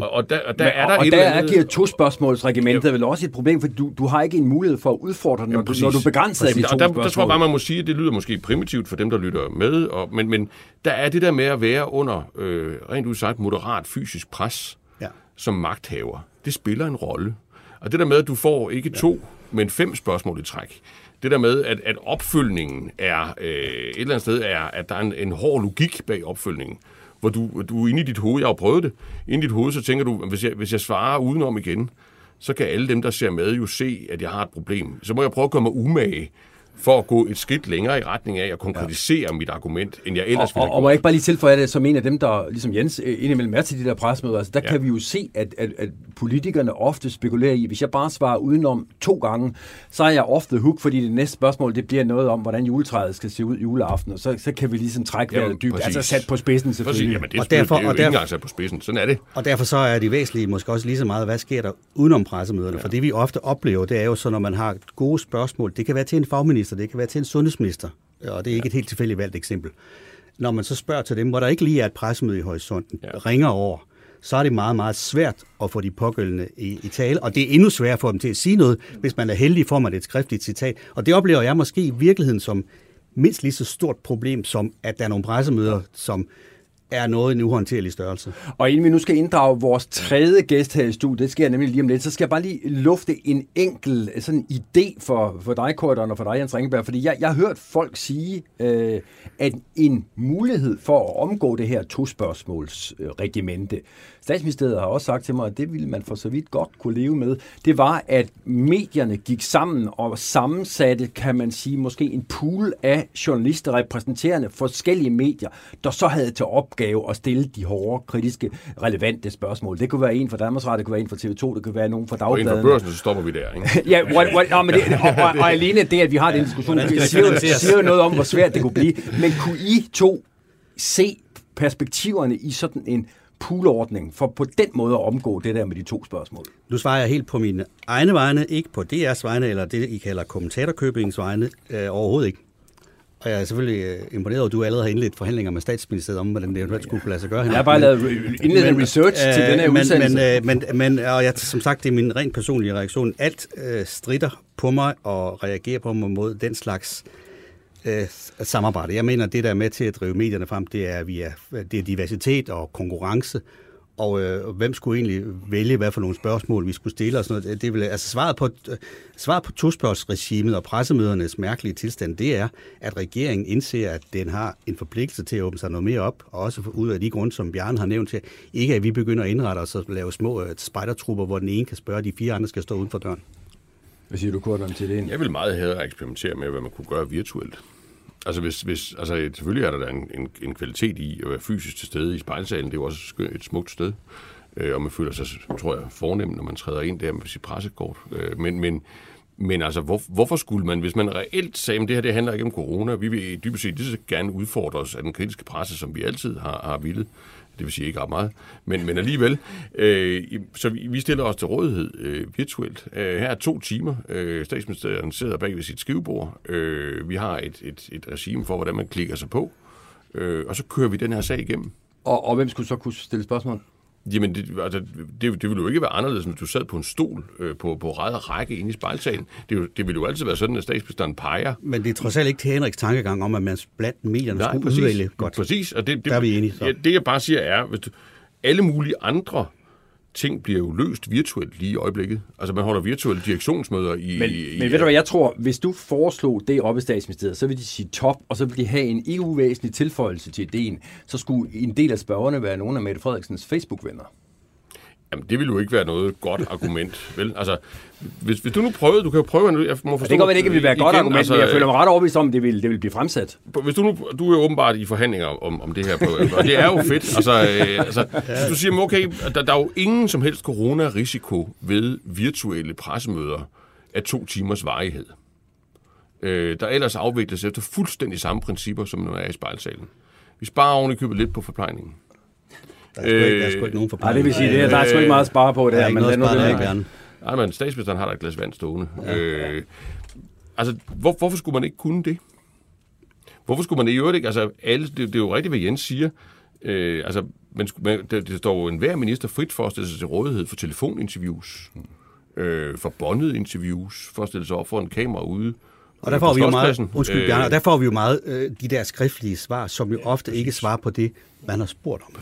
Og, og der, og der Men, er der og, og der andet... giver to spørgsmålsregimentet vel også et problem, for du, du har ikke en mulighed for at udfordre, når, du, når du begrænser præcis. de to og der, spørgsmål. Der tror jeg bare, man må sige, at det lyder måske primitivt for dem, der lytter med, og, men, men der er det der med at være under øh, rent udsagt moderat fysisk pres ja. som magthaver. Det spiller en rolle. Og det der med, at du får ikke to, ja. men fem spørgsmål i træk, det der med, at, at opfølgningen er øh, et eller andet sted, er, at der er en, en hård logik bag opfølgningen hvor du, du er inde i dit hoved, jeg har prøvet det, inde i dit hoved, så tænker du, hvis jeg, hvis jeg svarer udenom igen, så kan alle dem, der ser med, jo se, at jeg har et problem. Så må jeg prøve at gøre mig umage for at gå et skridt længere i retning af at konkretisere ja. mit argument, end jeg ellers ville have Og, og må jeg ikke bare lige tilføje det som en af dem, der, ligesom Jens, øh, indimellem er til de der presmøder, altså der ja. kan vi jo se, at, at, at politikerne ofte spekulerer i, hvis jeg bare svarer udenom to gange, så er jeg ofte hook, fordi det næste spørgsmål, det bliver noget om, hvordan juletræet skal se ud juleaften, og så, så kan vi ligesom trække vejret dybt, præcis. altså sat på spidsen selvfølgelig. Jamen, det, er, og derfor, det er jo og derfor, ikke engang sat på spidsen, sådan er det. Og derfor så er de væsentlige måske også lige så meget, hvad sker der udenom pressemøderne, ja. for det vi ofte oplever, det er jo så, når man har gode spørgsmål, det kan være til en fagminister, det kan være til en sund sundhedsminister, og det er ikke et helt tilfældigt valgt eksempel. Når man så spørger til dem, hvor der ikke lige er et pressemøde i horisonten, ja. ringer over, så er det meget, meget svært at få de pågældende i, i tale, og det er endnu sværere for dem til at sige noget. Hvis man er heldig, får man et skriftligt citat. Og det oplever jeg måske i virkeligheden som mindst lige så stort problem, som at der er nogle pressemøder, som er noget en uhåndterlig størrelse. Og inden vi nu skal inddrage vores tredje gæst her i studiet, det sker nemlig lige om lidt, så skal jeg bare lige lufte en enkel øh, sådan idé for, for dig, Korten, og for dig, Jens Ringeberg, fordi jeg, jeg har hørt folk sige, øh, at en mulighed for at omgå det her to-spørgsmålsregimente, øh, Statsministeriet har også sagt til mig, at det ville man for så vidt godt kunne leve med. Det var, at medierne gik sammen og sammensatte, kan man sige, måske en pool af journalister repræsenterende forskellige medier, der så havde til op opgave at stille de hårde, kritiske, relevante spørgsmål. Det kunne være en fra Danmarks Radio, det kunne være en fra TV2, det kunne være nogen fra Dagbladet. Og en fra børsen, så stopper vi der, ikke? ja, what, what, no, men det, og, og, og, alene det, at vi har den diskussion, det siger, siger jo noget om, hvor svært det kunne blive. Men kunne I to se perspektiverne i sådan en poolordning, for på den måde at omgå det der med de to spørgsmål? Nu svarer jeg helt på mine egne vegne, ikke på DR's vegne, eller det, I kalder kommentatorkøbingens vegne, øh, overhovedet ikke. Og jeg er selvfølgelig øh, imponeret over, at du allerede har indledt forhandlinger med statsministeriet om, hvordan det eventuelt skulle kunne lade sig gøre. Jeg har bare lavet indledt research øh, til den her men, udsendelse. Men, men, men og jeg, som sagt, det er min rent personlige reaktion. Alt øh, strider på mig og reagerer på mig mod den slags øh, samarbejde. Jeg mener, det der er med til at drive medierne frem, det er, via, det er diversitet og konkurrence, og øh, hvem skulle egentlig vælge, hvad for nogle spørgsmål vi skulle stille og sådan noget. Det vil, altså svaret på, øh, svaret på tospørgsregimet og pressemødernes mærkelige tilstand, det er, at regeringen indser, at den har en forpligtelse til at åbne sig noget mere op, og også ud af de grunde, som Bjarne har nævnt til, ikke at vi begynder at indrette os og lave små øh, spejdertrupper, hvor den ene kan spørge, og de fire andre skal stå uden for døren. Hvad siger du, Kortland, til det? Jeg vil meget hellere eksperimentere med, hvad man kunne gøre virtuelt. Altså, hvis, hvis, altså selvfølgelig er der da en, en, en kvalitet i at være fysisk til stede i spejlsalen. Det er jo også et smukt sted. Øh, og man føler sig, tror jeg, fornem, når man træder ind der med sit pressekort. Øh, men, men, men altså, hvor, hvorfor skulle man, hvis man reelt sagde, at det her det handler ikke om corona, vi vil dybest set lige så gerne udfordre os af den kritiske presse, som vi altid har, har villet, det vil sige ikke ret meget, men, men alligevel. Øh, så vi, vi stiller os til rådighed øh, virtuelt. Øh, her er to timer. Øh, statsministeren sidder bag ved sit skrivebord. Øh, vi har et, et, et regime for, hvordan man klikker sig på. Øh, og så kører vi den her sag igennem. Og, og hvem skulle så kunne stille spørgsmål? Jamen, det, altså, det, det ville jo ikke være anderledes, hvis du sad på en stol øh, på, på ræd række inde i spejlsalen. Det, det ville jo altid være sådan, at statsministeren peger. Men det er trods alt ikke til Henriks tankegang om, at man blandt medierne Nej, skulle præcis, udvælge godt. Præcis, og det, det, Der er vi enige, så. Ja, det jeg bare siger er, hvis du, alle mulige andre ting bliver jo løst virtuelt lige i øjeblikket. Altså man holder virtuelle direktionsmøder i... Men, i, men ved du hvad, jeg tror, hvis du foreslog det oppe i statsministeriet, så vil de sige top, og så vil de have en EU-væsentlig tilføjelse til ideen. Så skulle en del af spørgerne være nogle af Mette Frederiksens Facebook-venner. Jamen, det ville jo ikke være noget godt argument, vel? Altså, hvis, hvis du nu prøvede, du kan jo prøve, jeg må forstå... Det kan godt være, det ikke vil være et godt argument, altså, men jeg føler mig ret overbevist om, at det vil, det vil blive fremsat. Hvis du nu, du er jo åbenbart i forhandlinger om, om det her, på, og det er jo fedt. Altså, øh, altså, hvis du siger, okay, der, der er jo ingen som helst coronarisiko ved virtuelle pressemøder af to timers varighed. Øh, der ellers afvikles efter fuldstændig samme principper, som når man er i spejlsalen. Vi sparer oven i købet lidt på forplejningen. Der er sgu ikke, der er sgu ikke nogen Nej, forplejning. det vil sige, det, der er sgu ikke meget at spare på det er her, men noget er spare, ikke Nej, men statsministeren har da et glas vand stående. Ja, øh, altså, hvor, hvorfor skulle man ikke kunne det? Hvorfor skulle man i øvrigt ikke? Altså, alle, det, det er jo rigtigt, hvad Jens siger. Øh, altså, man, man, det, det står jo enhver minister frit for at stille sig til rådighed for telefoninterviews, øh, for båndede interviews, for at stille sig op for en kamera ude. Og der øh, får vi jo meget, undskyld Bjarne, og der får vi jo meget øh, de der skriftlige svar, som jo ofte ikke svarer på det, man har spurgt om.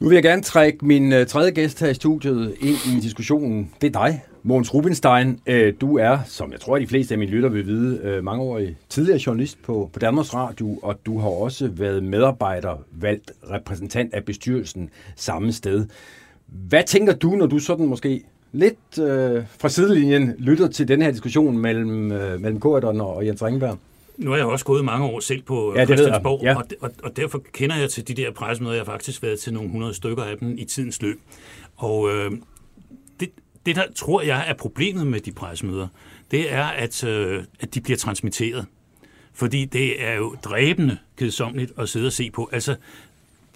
Nu vil jeg gerne trække min øh, tredje gæst her i studiet ind i diskussionen. Det er dig, Måns Rubinstein. Øh, du er, som jeg tror, de fleste af mine lytter vil vide, uh, mangeårig tidligere journalist på, på Danmarks Radio, og du har også været medarbejder, valgt repræsentant af bestyrelsen samme sted. Hvad tænker du, når du sådan måske lidt øh, fra sidelinjen lytter til den her diskussion mellem, øh, mellem Corridon og Jens Ringberg? Nu har jeg også gået mange år selv på Ja, ja. Christiansborg, Ja. og, og, og derfor kender jeg til de der pressemøder. Jeg har faktisk været til nogle hundrede stykker af dem i tidens løb. Og øh, det, det, der tror jeg er problemet med de pressemøder, det er, at, øh, at de bliver transmitteret. Fordi det er jo dræbende kedsommeligt at sidde og se på. Altså,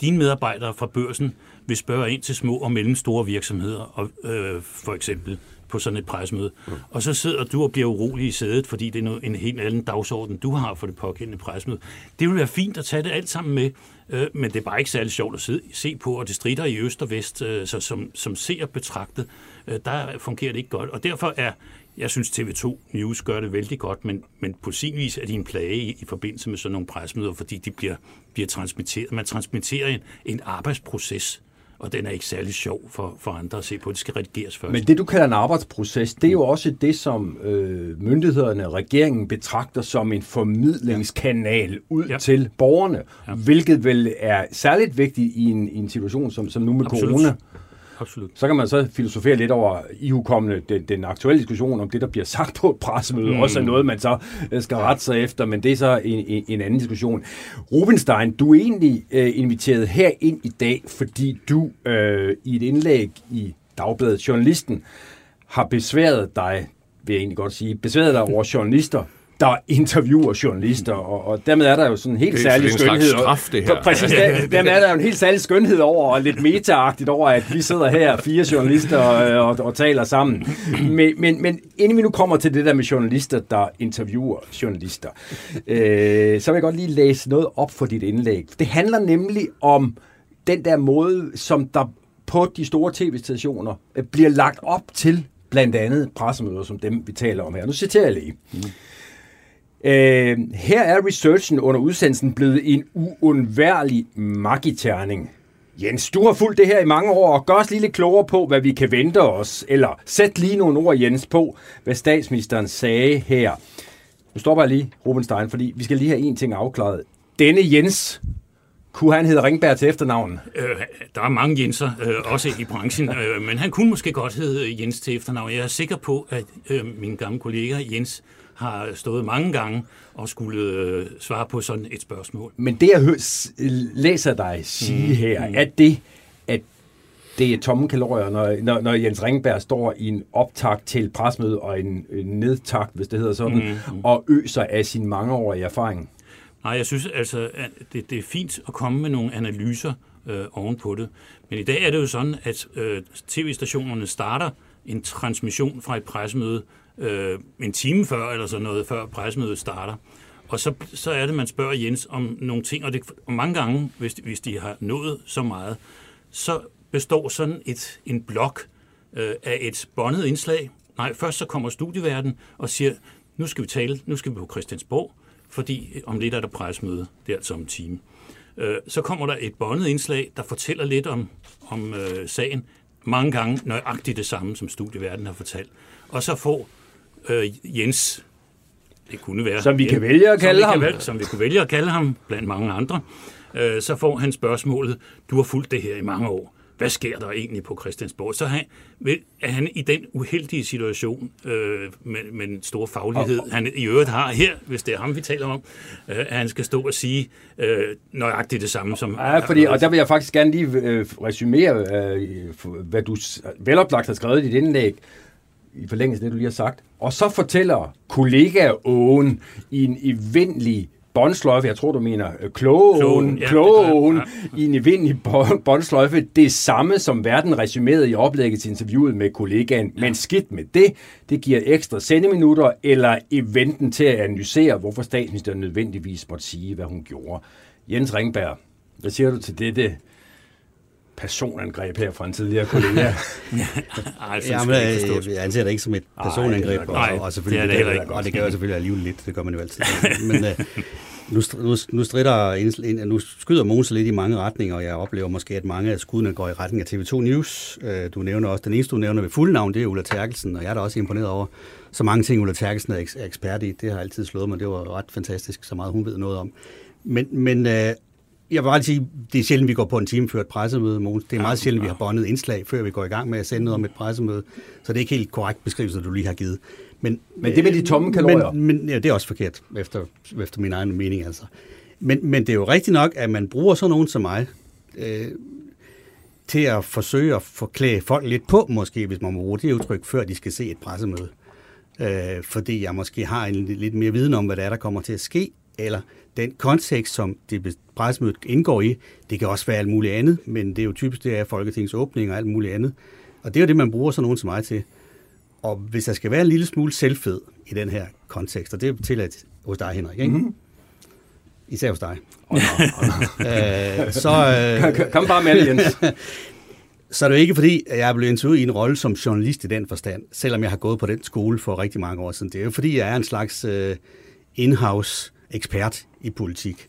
dine medarbejdere fra børsen vil spørge ind til små og mellemstore virksomheder, og, øh, for eksempel på sådan et pressemøde. Mm. Og så sidder du og bliver urolig i sædet, fordi det er noget, en helt anden dagsorden, du har for det pågældende pressemøde. Det vil være fint at tage det alt sammen med, øh, men det er bare ikke særlig sjovt at sidde, se på, og det strider i øst og vest, øh, så som, som ser betragtet, øh, der fungerer det ikke godt. Og derfor er, jeg synes TV2 News gør det vældig godt, men, men på sin vis er de en plage i, i forbindelse med sådan nogle pressemøder, fordi de bliver, bliver transmitteret. Man transmitterer en, en arbejdsproces, og den er ikke særlig sjov for, for andre at se på. Det skal redigeres først. Men det, du kalder en arbejdsproces, det er jo også det, som øh, myndighederne, regeringen betragter som en formidlingskanal ud ja. Til borgerne. Ja. hvilket vel er særligt vigtigt i en, i en situation som, som nu med Absolut. corona. Absolut. Så kan man så filosofere lidt over ihukommende den, den aktuelle diskussion om det, der bliver sagt på et pressemøde, mm. også er noget, man så øh, skal rette sig efter, men det er så en, en, en anden diskussion. Rubenstein, du er egentlig øh, inviteret her ind i dag, fordi du øh, i et indlæg i Dagbladet Journalisten har besværet dig, vil jeg egentlig godt sige, besværet dig over journalister, der interviewer journalister, og, og dermed er der jo sådan en helt Det er- særlig skønhed. straf, det her. Præcis, der, dermed er der jo en helt særlig skønhed over, og lidt metaagtigt over, at vi sidder her, fire journalister, og, og, og taler sammen. Men, men, men inden vi nu kommer til det der med journalister, der interviewer journalister, øh, så vil jeg godt lige læse noget op for dit indlæg. Det handler nemlig om den der måde, som der på de store tv-stationer øh, bliver lagt op til blandt andet pressemøder, som dem vi taler om her. Nu citerer jeg lige. Øh, her er researchen under udsendelsen blevet en uundværlig magiterning. Jens, du har fulgt det her i mange år, og gør os lige lidt klogere på, hvad vi kan vente os. Eller sæt lige nogle ord, Jens, på, hvad statsministeren sagde her. Nu stopper jeg lige, Rubenstein, fordi vi skal lige have en ting afklaret. Denne Jens, kunne han hedde Ringberg til efternavn? Øh, der er mange Jenser, øh, også i branchen, øh, men han kunne måske godt hedde Jens til efternavn. Jeg er sikker på, at øh, min gamle kollega Jens har stået mange gange og skulle øh, svare på sådan et spørgsmål. Men det, jeg s- læser dig sige mm, her, mm. er det, at det er tomme kalorier, når, når, når Jens Ringberg står i en optakt til presmøde og en, en nedtakt, hvis det hedder sådan, mm, mm. og øser af sin mangeårige erfaring. Nej, jeg synes altså, at det, det er fint at komme med nogle analyser øh, ovenpå det. Men i dag er det jo sådan, at øh, tv-stationerne starter en transmission fra et pressemøde øh, en time før, eller sådan noget, før pressemødet starter. Og så, så er det, man spørger Jens om nogle ting, og, det, og mange gange, hvis de, hvis de har nået så meget, så består sådan et, en blok øh, af et bondet indslag. Nej, først så kommer studieverden og siger, nu skal vi tale, nu skal vi på Christiansborg, fordi øh, om lidt er der presmøde, det er altså om en time. Øh, så kommer der et bondet indslag, der fortæller lidt om, om øh, sagen. Mange gange nøjagtigt det samme, som studieverden har fortalt. Og så får øh, Jens, det kunne være... Som vi kan vælge at kalde ham. Kan, som vi kunne vælge at kalde ham, blandt mange andre. Øh, så får han spørgsmålet, du har fulgt det her i mange år hvad sker der egentlig på Christiansborg? Så han, er han i den uheldige situation øh, med, med en stor faglighed, og, han i øvrigt har her, hvis det er ham, vi taler om, øh, at han skal stå og sige øh, nøjagtigt det samme som... Ja, fordi, og der vil jeg faktisk gerne lige øh, resumere, øh, hvad du veloplagt har skrevet i dit indlæg, i forlængelse af det, du lige har sagt. Og så fortæller kollega Åen i en evindelig båndsløjfe, jeg tror du mener øh, klogeåen, ja, klogeåen ja. i en evindelig båndsløjfe, det samme som verden resumerede i oplægget til interviewet med kollegaen, men skidt med det, det giver ekstra sendeminutter eller eventen til at analysere, hvorfor statsministeren nødvendigvis måtte sige, hvad hun gjorde. Jens Ringberg, hvad siger du til det, det personangreb her fra en tidligere kollega. Ej, ja, men, jeg, jeg anser det ikke som et personangreb, Ej, og, og, selvfølgelig, det, er det, det, og det gør jeg selvfølgelig alligevel lidt, det gør man jo altid. Men uh, nu, nu, nu, strider, nu skyder Mogens lidt i mange retninger, og jeg oplever måske, at mange af skuddene går i retning af TV2 News. Uh, du nævner også, den eneste, du nævner ved fuld navn, det er Ulla Terkelsen, og jeg er da også imponeret over, så mange ting, Ulla Terkelsen er ekspert i. Det har altid slået mig, det var ret fantastisk, så meget hun ved noget om. Men, men uh, jeg vil bare sige, det er sjældent, vi går på en time før et pressemøde, Måns. Det er meget sjældent, vi har bondet indslag, før vi går i gang med at sende noget om et pressemøde. Så det er ikke helt korrekt beskrivelse, du lige har givet. Men, men det med de tomme kalorier? Men, men ja, det er også forkert, efter, efter min egen mening altså. Men, men det er jo rigtigt nok, at man bruger sådan nogen som mig, øh, til at forsøge at forklæde folk lidt på, måske, hvis man må bruge det udtryk, før de skal se et pressemøde. Øh, fordi jeg måske har en lidt mere viden om, hvad der er, der kommer til at ske, eller den kontekst, som det pressemødet indgår i, det kan også være alt muligt andet, men det er jo typisk, det er Folketingets åbning og alt muligt andet. Og det er jo det, man bruger sådan nogen som mig til. Og hvis der skal være en lille smule selvfed i den her kontekst, og det er tilladt hos dig, Henrik, ikke? Mm-hmm. Især hos dig. Oh, no, oh, no. øh, så, øh, Kom bare med det, Jens. så er det jo ikke fordi, at jeg er blevet interviewet i en rolle som journalist i den forstand, selvom jeg har gået på den skole for rigtig mange år siden. Det er jo fordi, jeg er en slags uh, in-house ekspert i politik.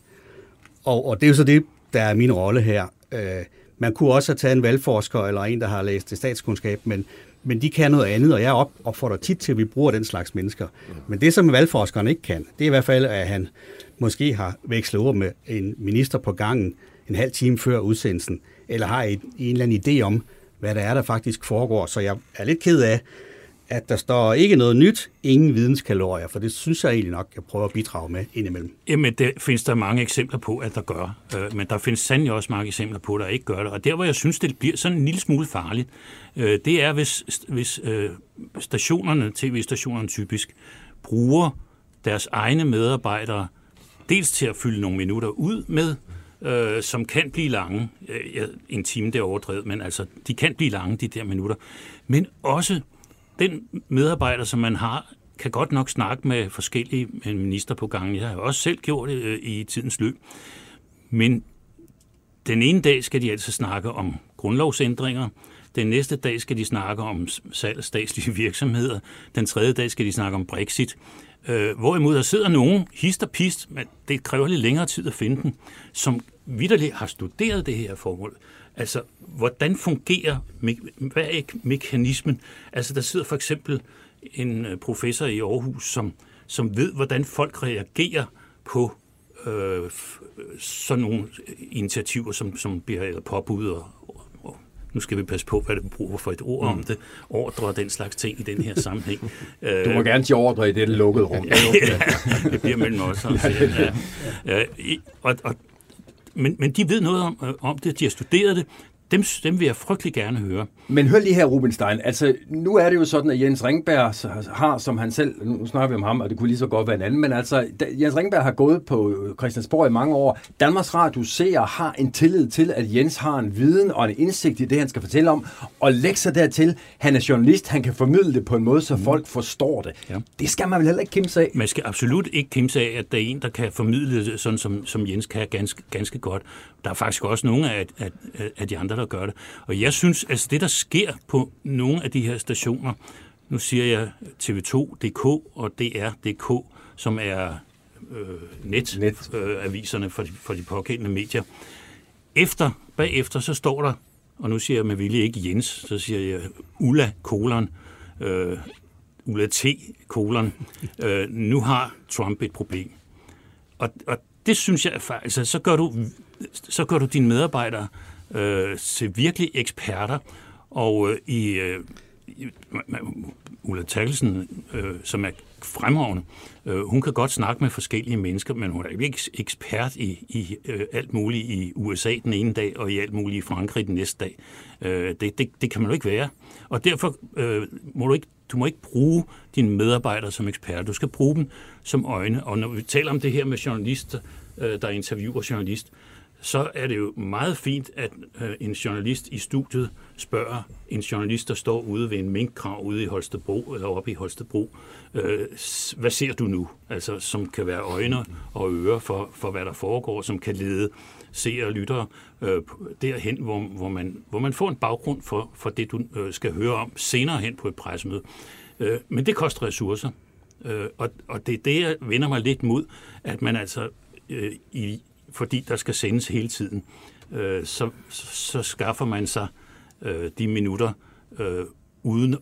Og, og det er jo så det, der er min rolle her. Øh, man kunne også have taget en valgforsker eller en, der har læst til statskundskab, men, men de kan noget andet, og jeg op, opfordrer tit til, at vi bruger den slags mennesker. Men det, som valgforskeren ikke kan, det er i hvert fald, at han måske har vekslet ord med en minister på gangen en halv time før udsendelsen, eller har et, en eller anden idé om, hvad der er, der faktisk foregår. Så jeg er lidt ked af, at der står ikke noget nyt, ingen videnskalorier, for det synes jeg egentlig nok, jeg prøver at bidrage med indimellem. Jamen, det findes der mange eksempler på, at der gør, øh, men der findes sandelig også mange eksempler på, at der ikke gør det. Og der, hvor jeg synes, det bliver sådan en lille smule farligt, øh, det er, hvis, hvis øh, stationerne, tv-stationerne typisk, bruger deres egne medarbejdere dels til at fylde nogle minutter ud med, øh, som kan blive lange. Øh, en time, det er overdrevet, men altså, de kan blive lange, de der minutter. Men også den medarbejder, som man har, kan godt nok snakke med forskellige øh, minister på gangen. Jeg har jo også selv gjort det øh, i tidens løb. Men den ene dag skal de altså snakke om grundlovsændringer, den næste dag skal de snakke om salg af statslige virksomheder, den tredje dag skal de snakke om Brexit. Øh, hvorimod der sidder nogen, hist og pist, men det kræver lidt længere tid at finde den, som vidderligt har studeret det her formål. Altså, hvordan fungerer, hvad er mekanismen? Altså, der sidder for eksempel en øh, professor i Aarhus, som, som ved, hvordan folk reagerer på øh, sådan nogle initiativer, som, som bliver eller påbud og, og nu skal vi passe på, hvad det bruger for et ord mm. om det, ordre og den slags ting i den her sammenhæng. Du må gerne sige ordre i det lukkede rum. ja, det bliver mellem os. Ja. Ja. Og, og men, men de ved noget om, øh, om det, de har studeret det, dem, dem vil jeg frygtelig gerne høre. Men hør lige her, Rubenstein. Altså, nu er det jo sådan, at Jens Ringberg har, som han selv, nu snakker vi om ham, og det kunne lige så godt være en anden, men altså, Jens Ringberg har gået på Christiansborg i mange år. Danmarks Radio ser har en tillid til, at Jens har en viden og en indsigt i det, han skal fortælle om, og lægge sig dertil. Han er journalist, han kan formidle det på en måde, så mm. folk forstår det. Ja. Det skal man vel heller ikke kimse af? Man skal absolut ikke kimse af, at der er en, der kan formidle det, sådan som, som Jens kan ganske, ganske godt. Der er faktisk også nogle af, af, af de andre, der gør det. Og jeg synes, altså det, der sker på nogle af de her stationer, nu siger jeg TV2.dk og DR.dk, som er øh, netaviserne net. øh, for, de, for de pågældende medier. Efter, bagefter, så står der, og nu siger jeg med vilje ikke Jens, så siger jeg Ulla kolon, øh, Ulla T. kolon, øh, nu har Trump et problem. Og, og det synes jeg altså, så gør du, så gør du dine medarbejdere øh, øh, til virkelig eksperter, og øh, i, øh, Ulla Terkelsen, øh, som er fremragende, øh, hun kan godt snakke med forskellige mennesker, men hun er ikke ekspert i, i øh, alt muligt i USA den ene dag, og i alt muligt i Frankrig den næste dag. Øh, det, det, det kan man jo ikke være. Og derfor øh, må du ikke du må ikke bruge dine medarbejdere som eksperter. Du skal bruge dem som øjne. Og når vi taler om det her med journalister, øh, der interviewer journalist, så er det jo meget fint, at øh, en journalist i studiet spørger en journalist, der står ude ved en minkkrav ude i Holstebro, eller oppe i Holstebro, øh, hvad ser du nu? Altså, som kan være øjne og ører for, for hvad der foregår, som kan lede seere og lyttere øh, derhen, hvor, hvor, man, hvor man får en baggrund for, for det, du øh, skal høre om senere hen på et pressemøde. Øh, men det koster ressourcer, øh, og, og det er det, jeg vender mig lidt mod, at man altså øh, i fordi der skal sendes hele tiden, øh, så, så skaffer man sig øh, de minutter øh, uden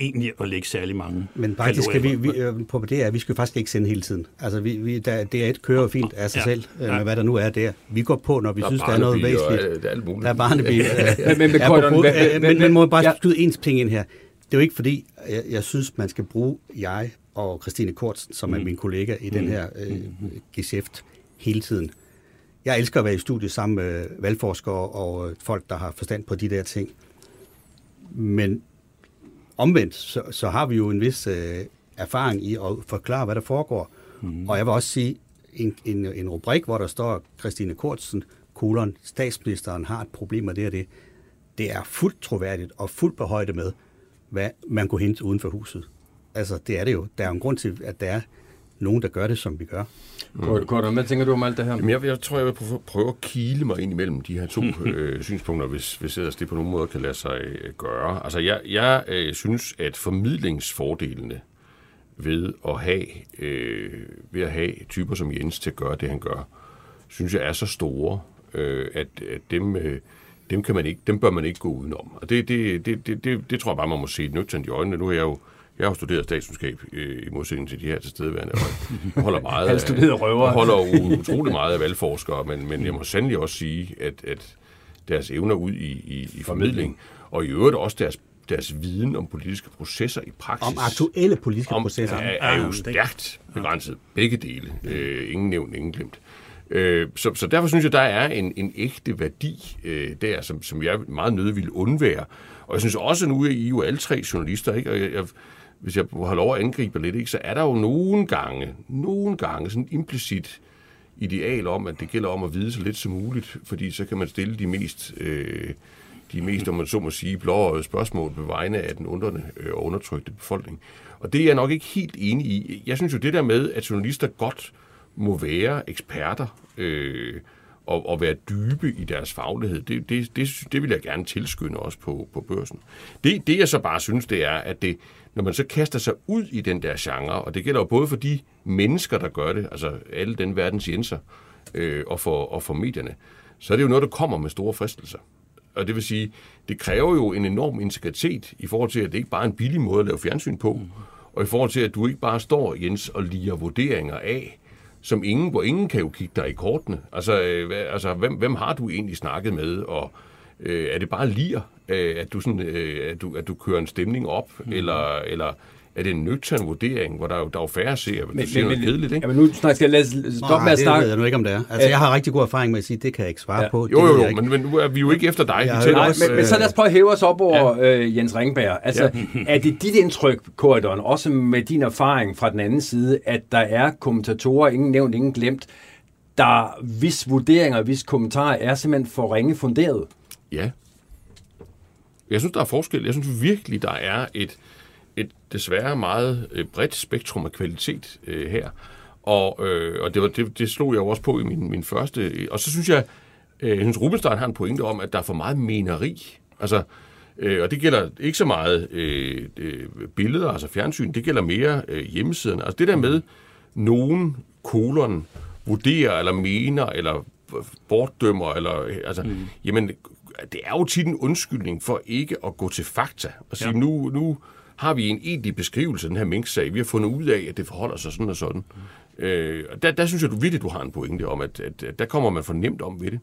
egentlig at lægge særlig mange Men faktisk skal vi, vi øh, på det er, at vi skal faktisk ikke sende hele tiden. Altså, vi, vi, der, det er et kører fint af sig ja, selv, øh, med hvad der nu er der. Vi går på, når vi der synes, der er noget væsentligt. Og, det er alt muligt. Der er barnebil. men, men, men, men, men må bare ja. skyde en ting ind her. Det er jo ikke fordi, jeg, jeg synes, man skal bruge jeg og Christine Kortsen, som mm. er min kollega i mm. den her øh, mm. geschæft, hele tiden. Jeg elsker at være i studiet sammen med valgforskere og folk, der har forstand på de der ting. Men omvendt, så, så har vi jo en vis øh, erfaring i at forklare, hvad der foregår. Mm. Og jeg vil også sige, en, en, en rubrik, hvor der står Christine Kortsen, kolon, statsministeren har et problem med det og det, det er fuldt troværdigt og fuldt på højde med, hvad man kunne hente uden for huset. Altså, det er det jo. Der er en grund til, at der er nogen, der gør det, som vi gør. Mm. Gordon, hvad tænker du om alt det her? Jamen, jeg, jeg tror, jeg vil prøve at kile mig ind imellem de her to øh, synspunkter, hvis, hvis ellers det på nogen måde kan lade sig øh, gøre. Altså, jeg, jeg øh, synes, at formidlingsfordelene ved at have, øh, ved at have typer som Jens til at gøre det, han gør, synes jeg er så store, øh, at, at dem... Øh, dem, kan man ikke, dem bør man ikke gå udenom. Og det, det, det, det, det, det tror jeg bare, man må se nøgternt i øjnene. Nu er jeg jo jeg har studeret statskundskab øh, i modsætning til de her tilstedeværende, og holder meget af, røver. holder utrolig meget af valgforskere, men, men jeg må sandelig også sige, at, at deres evner ud i, i, i formidling, og i øvrigt også deres deres viden om politiske processer i praksis. Om aktuelle politiske om, processer. Er, er jo stærkt begrænset. Begge dele. Øh, ingen nævnt, ingen glemt. Øh, så, så derfor synes jeg, der er en, en ægte værdi øh, der, som, som jeg meget nødig vil undvære. Og jeg synes også, nu er I jo alle tre journalister, ikke? og jeg, jeg hvis jeg har lov at angribe lidt, ikke, så er der jo nogle gange, nogle gange sådan implicit ideal om, at det gælder om at vide så lidt som muligt, fordi så kan man stille de mest, øh, de mest om man så må sige, blå spørgsmål på vegne af den undrende øh, og undertrykte befolkning. Og det er jeg nok ikke helt enig i. Jeg synes jo det der med, at journalister godt må være eksperter øh, og, og være dybe i deres faglighed, det, det, det, det vil jeg gerne tilskynde også på, på børsen. Det, det jeg så bare synes, det er, at det, når man så kaster sig ud i den der genre, og det gælder jo både for de mennesker, der gør det, altså alle den verdens jenser, øh, og, for, og for medierne, så er det jo noget, der kommer med store fristelser. Og det vil sige, det kræver jo en enorm integritet i forhold til, at det ikke bare er en billig måde at lave fjernsyn på, mm. og i forhold til, at du ikke bare står, Jens, og liger vurderinger af, som ingen, hvor ingen kan jo kigge dig i kortene. Altså, øh, altså hvem, hvem har du egentlig snakket med, og øh, er det bare lir, øh, at, du sådan, øh, at, du, at du kører en stemning op, mm. eller, eller er det en nøgtern vurdering, hvor der er jo, der er jo færre seere, men, du siger men, noget kedeligt, ikke? Ja, men nu snart skal jeg stoppe med at snakke. det ved jeg nu ikke, om det er. Altså, jeg har rigtig god erfaring med at sige, det kan jeg ikke svare ja. på. Jo, jo, jo, men, men nu er vi jo ikke efter dig. Ja, nej, også, men, men så lad os prøve at hæve os op over ja. øh, Jens Ringberg. Altså, ja. er det dit indtryk, Korridon, også med din erfaring fra den anden side, at der er kommentatorer, ingen nævnt, ingen glemt, der hvis vurderinger, hvis kommentarer er simpelthen for ringe funderet? Ja. Jeg synes, der er forskel. Jeg synes virkelig, der er et, et desværre meget øh, bredt spektrum af kvalitet øh, her. Og, øh, og det, var, det, det slog jeg jo også på i min, min første. Og så synes jeg, Øh, jeg synes, Rubenstein har en pointe om, at der er for meget meneri. Altså, øh, og det gælder ikke så meget øh, øh, billeder, altså fjernsyn, det gælder mere øh, hjemmesiderne. Altså det der med, nogen kolon vurderer, eller mener, eller bortdømmer, eller, altså, mm. jamen, det er jo tit en undskyldning for ikke at gå til fakta og sige, ja. nu, nu har vi en egentlig beskrivelse af den her minksag. Vi har fundet ud af, at det forholder sig sådan og sådan. Øh, og der, der synes jeg, du virkelig, du har en pointe om, at, at, at der kommer man for nemt om ved det.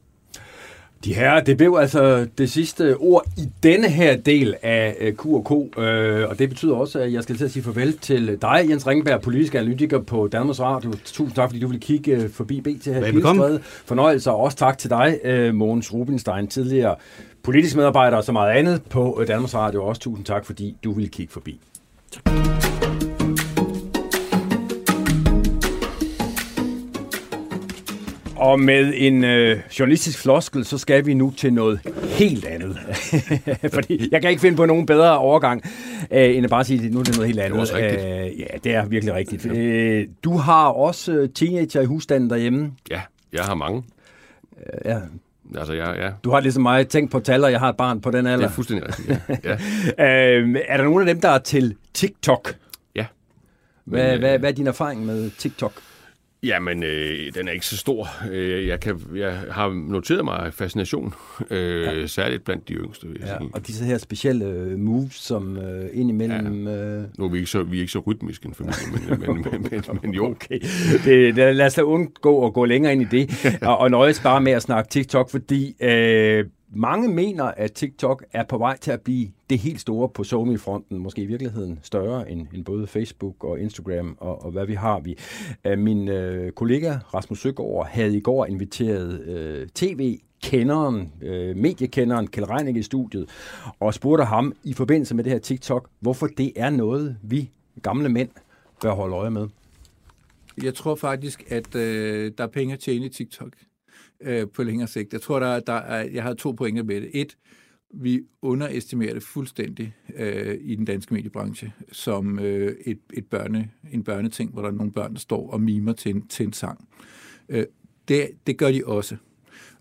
De her, det blev altså det sidste ord i denne her del af Q&K, øh, og det betyder også, at jeg skal til at sige farvel til dig, Jens Ringberg, politisk analytiker på Danmarks Radio. Tusind tak, fordi du ville kigge øh, forbi BT her i. Fornøjelse, og også tak til dig, øh, Mogens Rubinstein, tidligere politisk medarbejder og så meget andet på Danmarks Radio. Også tusind tak, fordi du ville kigge forbi. Tak. Og med en øh, journalistisk floskel, så skal vi nu til noget helt andet. Fordi jeg kan ikke finde på nogen bedre overgang, øh, end at bare sige, at nu er det noget helt andet. Det er rigtigt. Øh, ja, det er virkelig rigtigt. Ja. Øh, du har også øh, teenager i husstanden derhjemme. Ja, jeg har mange. Øh, ja, Altså, ja, ja. Du har ligesom mig tænkt på tal, og jeg har et barn på den alder. Det er fuldstændig rigtigt, ja. ja. øh, er der nogen af dem, der er til TikTok? Ja. Hvad, Men, øh, hvad, hvad er din erfaring med TikTok? Jamen, øh, den er ikke så stor. Øh, jeg, kan, jeg har noteret mig fascination, øh, ja. særligt blandt de yngste, vil jeg ja, sige. Og disse her specielle øh, moves, som øh, indimellem... Ja. Øh... Nu er vi ikke så, vi er ikke så rytmiske en familie, men, men, men, men, men jo. Okay. Det, det, lad os da undgå at gå længere ind i det, og, og nøjes bare med at snakke TikTok, fordi øh, mange mener, at TikTok er på vej til at blive det helt store på SoMe-fronten, måske i virkeligheden større end, end både Facebook og Instagram og, og hvad vi har. Vi. Min øh, kollega Rasmus Søgaard havde i går inviteret øh, tv-kenderen, øh, mediekenderen Kjell Reinicke i studiet, og spurgte ham i forbindelse med det her TikTok, hvorfor det er noget, vi gamle mænd bør holde øje med. Jeg tror faktisk, at øh, der er penge at tjene i TikTok øh, på længere sigt. Jeg tror, der, der er, jeg har to pointer med det. Et, vi underestimerer det fuldstændig øh, i den danske mediebranche som øh, et, et børne, en børneting, hvor der er nogle børn, der står og mimer til en, til en sang. Øh, det, det gør de også.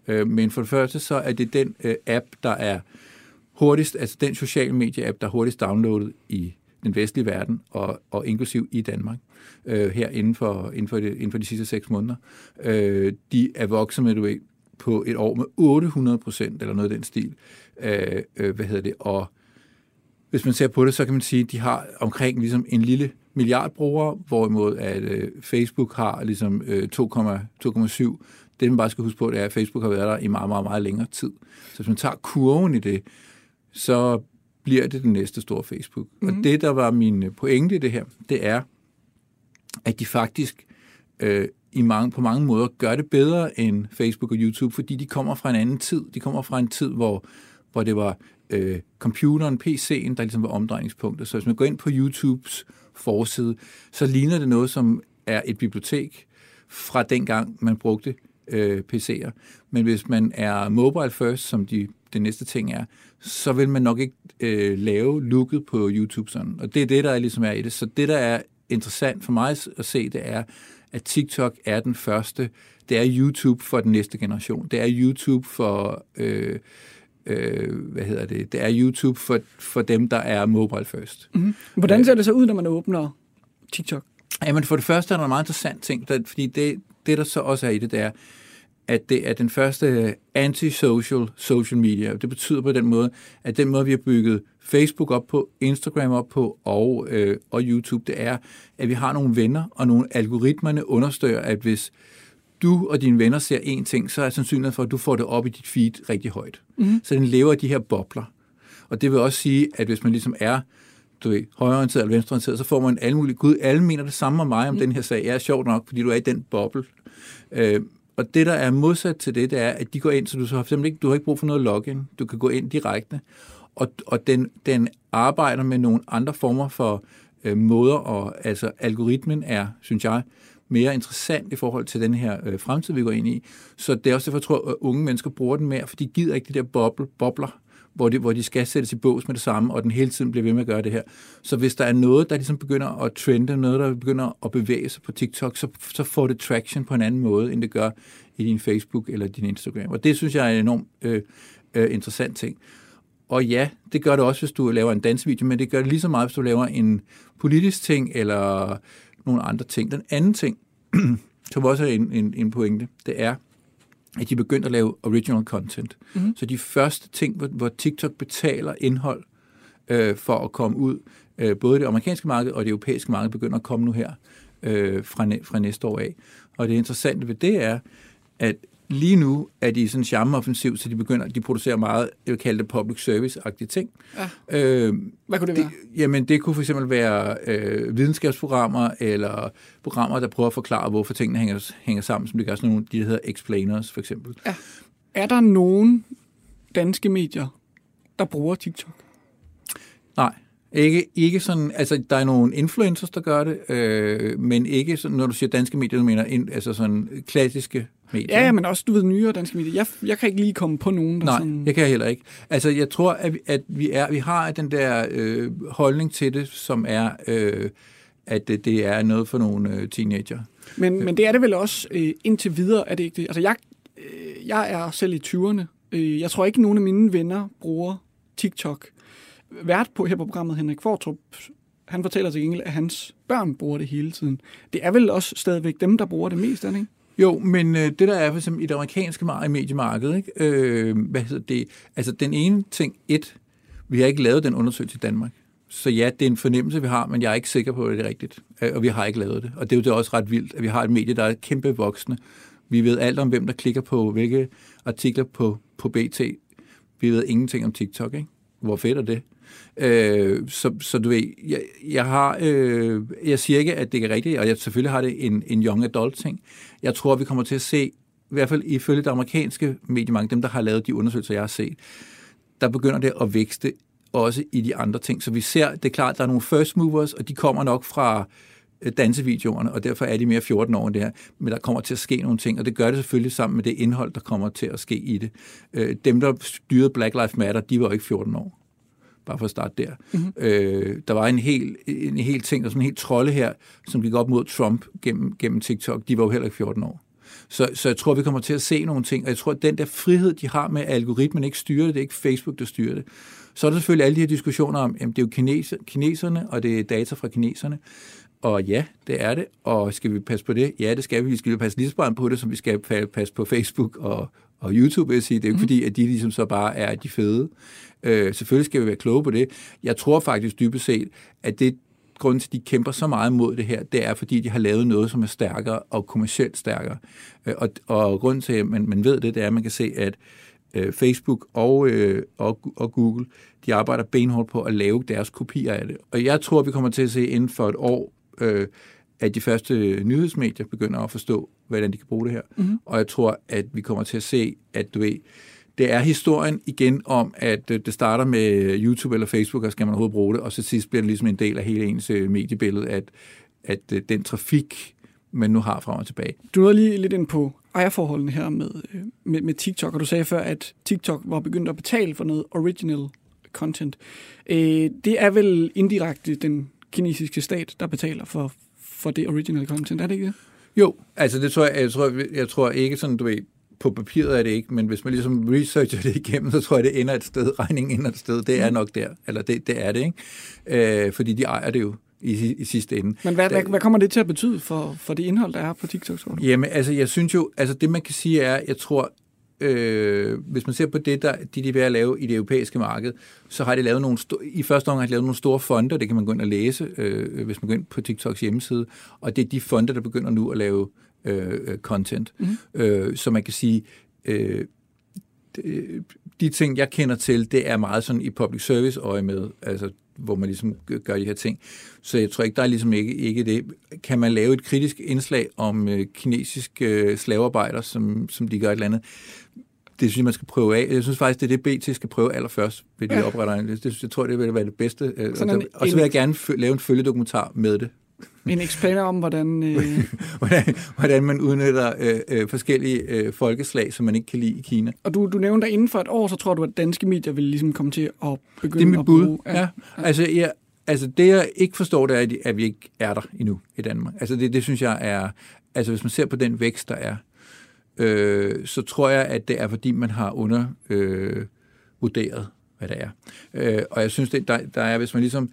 Øh, men for det første, så er det den øh, app, der er hurtigst, altså den sociale medie-app, der er hurtigst downloadet i den vestlige verden, og, og inklusiv i Danmark, øh, her inden for, inden, for det, inden for de sidste seks måneder. Øh, de er vokset med, du ved, på et år med 800 procent, eller noget af den stil. Øh, øh, hvad hedder det? Og hvis man ser på det, så kan man sige, at de har omkring ligesom en lille milliard brugere, hvorimod at øh, Facebook har ligesom øh, 2,7. Det man bare skal huske på, det er, at Facebook har været der i meget, meget, meget længere tid. Så hvis man tager kurven i det, så bliver det den næste store Facebook. Mm. Og mhm. det, der var min pointe i det her, det er, at de faktisk øh, i mange, på mange måder gør det bedre end Facebook og YouTube, fordi de kommer fra en anden tid. De kommer fra en tid, hvor, hvor det var øh, computeren, PC'en, der ligesom var omdrejningspunktet. Så hvis man går ind på YouTubes forside, så ligner det noget, som er et bibliotek fra dengang, man brugte øh, PC'er. Men hvis man er mobile first, som de, det næste ting er, så vil man nok ikke øh, lave looket på YouTube sådan. Og det er det, der er, ligesom er i det. Så det, der er interessant for mig at se, det er, at TikTok er den første. Det er YouTube for den næste generation. Det er YouTube for... Øh, øh, hvad hedder det? Det er YouTube for, for dem, der er mobile first. Mm-hmm. Hvordan ser det så ud, når man åbner TikTok? Jamen for det første er der en meget interessant ting, der, fordi det, det, der så også er i det, det er, at det er den første anti-social social media. Det betyder på den måde, at den måde, vi har bygget Facebook op på, Instagram op på og, øh, og YouTube, det er, at vi har nogle venner, og nogle algoritmerne understøtter, at hvis du og dine venner ser én ting, så er sandsynligheden for, at du får det op i dit feed rigtig højt. Mm. Så den lever af de her bobler. Og det vil også sige, at hvis man ligesom er du ved, højreorienteret eller venstreorienteret, så får man alle mulige, gud, alle mener det samme om mig om mm. den her sag. Jeg er sjovt nok, fordi du er i den boble. Øh, og det, der er modsat til det, det er, at de går ind, så du, så har, ikke, du har ikke brug for noget login. Du kan gå ind direkte. Og, og den, den arbejder med nogle andre former for øh, måder, og altså algoritmen er, synes jeg, mere interessant i forhold til den her øh, fremtid, vi går ind i. Så det er også derfor, jeg tror, at unge mennesker bruger den mere, for de gider ikke de der boble, bobler, hvor de, hvor de skal sættes i bås med det samme, og den hele tiden bliver ved med at gøre det her. Så hvis der er noget, der ligesom begynder at trende, noget, der begynder at bevæge sig på TikTok, så, så får det traction på en anden måde, end det gør i din Facebook eller din Instagram. Og det synes jeg er en enormt øh, øh, interessant ting. Og ja, det gør det også, hvis du laver en dansvideo, men det gør det lige så meget, hvis du laver en politisk ting eller nogle andre ting. Den anden ting, som også er en, en, en pointe, det er, at de begyndte at lave original content. Mm-hmm. Så de første ting, hvor, hvor TikTok betaler indhold øh, for at komme ud, øh, både det amerikanske marked og det europæiske marked begynder at komme nu her øh, fra, fra næste år af. Og det interessante ved det er, at lige nu er de sådan charmeoffensiv, så de begynder, de producerer meget, jeg vil kalde det public service-agtige ting. Ja. Øh, Hvad kunne det, det være? Jamen, det kunne for eksempel være øh, videnskabsprogrammer, eller programmer, der prøver at forklare, hvorfor tingene hænger, hænger sammen, som det gør sådan nogle, de der hedder explainers, for eksempel. Ja. Er der nogen danske medier, der bruger TikTok? Nej. Ikke, ikke sådan, altså der er nogle influencers, der gør det, øh, men ikke sådan, når du siger danske medier, du mener in, altså sådan klassiske medier. Ja, men også, du ved, nyere danske medier. Jeg, jeg kan ikke lige komme på nogen, der Nej, sådan... jeg kan heller ikke. Altså, jeg tror, at vi, at vi, er, vi har den der øh, holdning til det, som er, øh, at det, det er noget for nogle øh, teenager. Men, men det er det vel også øh, indtil videre, er det ikke det? Altså, jeg, øh, jeg er selv i 20'erne. Øh, jeg tror ikke, nogen af mine venner bruger TikTok vært på her på programmet, Henrik Fortrup, han fortæller til gengæld, at hans børn bruger det hele tiden. Det er vel også stadigvæk dem, der bruger det mest, er det ikke? Jo, men øh, det der er for eksempel i det amerikanske mediemarked, ikke? Øh, hvad hedder det? Altså den ene ting, et, vi har ikke lavet den undersøgelse i Danmark. Så ja, det er en fornemmelse, vi har, men jeg er ikke sikker på, at det er rigtigt. Øh, og vi har ikke lavet det. Og det er jo det også ret vildt, at vi har et medie, der er kæmpe voksne. Vi ved alt om, hvem der klikker på hvilke artikler på, på BT. Vi ved ingenting om TikTok, ikke? Hvor fedt er det? Øh, så, så du ved, jeg, jeg har, øh, jeg siger ikke, at det er rigtigt, og jeg selvfølgelig har det en, en young adult ting. Jeg tror, vi kommer til at se, i hvert fald ifølge det amerikanske mediemarked, dem der har lavet de undersøgelser, jeg har set, der begynder det at vækste også i de andre ting. Så vi ser, det er klart, at der er nogle first movers, og de kommer nok fra øh, dansevideoerne, og derfor er de mere 14 år end det her. Men der kommer til at ske nogle ting, og det gør det selvfølgelig sammen med det indhold, der kommer til at ske i det. Øh, dem, der styrede Black Lives Matter, de var ikke 14 år bare for at starte der. Mm-hmm. Øh, der var en hel, en hel ting, der sådan en helt trolde her, som gik op mod Trump gennem, gennem TikTok. De var jo heller ikke 14 år. Så, så jeg tror, vi kommer til at se nogle ting, og jeg tror, at den der frihed, de har med, at algoritmen ikke styrer det, det er ikke Facebook, der styrer det. Så er der selvfølgelig alle de her diskussioner om, at det er jo kineser, kineserne, og det er data fra kineserne. Og ja, det er det. Og skal vi passe på det? Ja, det skal vi. Vi skal passe lige så på det, som vi skal passe på Facebook og, og YouTube, vil jeg sige. Det er jo ikke mm. fordi, at de ligesom så bare er de fede. Øh, selvfølgelig skal vi være kloge på det. Jeg tror faktisk dybest set, at det grund til, at de kæmper så meget mod det her, det er, fordi de har lavet noget, som er stærkere og kommercielt stærkere. Øh, og, og grunden til, at man, man ved det, det er, at man kan se, at øh, Facebook og, øh, og, og Google, de arbejder benhårdt på at lave deres kopier af det. Og jeg tror, vi kommer til at se inden for et år, øh, at de første nyhedsmedier begynder at forstå, hvordan de kan bruge det her. Mm-hmm. Og jeg tror, at vi kommer til at se, at du ved, det er historien igen om, at øh, det starter med YouTube eller Facebook, og skal man overhovedet bruge det, og så sidst bliver det ligesom en del af hele ens øh, mediebillede, at, at øh, den trafik, man nu har frem og tilbage. Du nåede lige lidt ind på ejerforholdene her med, med, med TikTok, og du sagde før, at TikTok var begyndt at betale for noget original content. Det er vel indirekte den kinesiske stat, der betaler for, for det original content, er det ikke det? Jo, altså det tror jeg, jeg tror, jeg tror ikke sådan, du ved, på papiret er det ikke, men hvis man ligesom researcher det igennem, så tror jeg, det ender et sted, regningen ender et sted. Det er mm. nok der, eller det, det er det, ikke? Øh, fordi de ejer det jo i, i sidste ende. Men hvad, hvad, hvad kommer det til at betyde for, for det indhold, der er på TikTok? Tror du? Jamen, altså, jeg synes jo, altså det man kan sige er, jeg tror, øh, hvis man ser på det, der de, de er ved at lave i det europæiske marked, så har de lavet nogle, i første omgang har de lavet nogle store fonder, det kan man gå ind og læse, øh, hvis man går ind på TikToks hjemmeside, og det er de fonder, der begynder nu at lave øh, øh content. Mm. Øh, så man kan sige, øh, de ting, jeg kender til, det er meget sådan i public service øje med, altså hvor man ligesom gør de her ting. Så jeg tror ikke, der er ligesom ikke, ikke det. Kan man lave et kritisk indslag om øh, kinesiske øh, slavearbejdere, som, som de gør et eller andet? Det synes jeg, man skal prøve af. Jeg synes faktisk, det er det, BT skal prøve allerførst ved de ja. opretterne. Det, det, jeg tror, det vil være det bedste. Øh, og, så, og så vil jeg gerne lave en følgedokumentar med det En eksplaner om, hvordan... Øh... hvordan, hvordan man udnytter øh, øh, forskellige øh, folkeslag, som man ikke kan lide i Kina. Og du, du nævnte, at inden for et år, så tror du, at danske medier vil ligesom komme til at begynde det er mit at bud. bruge... Ja. ja. Altså, jeg, altså, det jeg ikke forstår, det er, at vi ikke er der endnu i Danmark. Altså, det, det synes jeg er... Altså, hvis man ser på den vækst, der er, øh, så tror jeg, at det er, fordi man har undervurderet, øh, vurderet, hvad det er. Øh, og jeg synes, det, der, der er, hvis man ligesom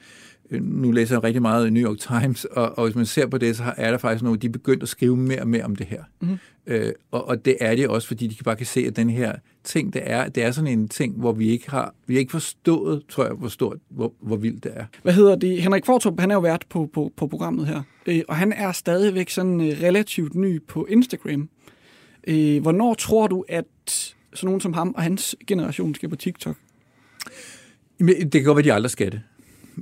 nu læser jeg rigtig meget i New York Times, og, og hvis man ser på det, så er der faktisk nogle, de er begyndt at skrive mere og mere om det her. Mm. Øh, og, og det er det også, fordi de kan bare kan se, at den her ting, det er, det er sådan en ting, hvor vi ikke har, vi har ikke forstået, tror jeg, hvor stort, hvor, hvor vildt det er. Hvad hedder det? Henrik Fortrup, han er jo vært på, på, på programmet her, øh, og han er stadigvæk sådan øh, relativt ny på Instagram. Øh, hvornår tror du, at sådan nogen som ham og hans generation skal på TikTok? Det kan godt være, de aldrig skal det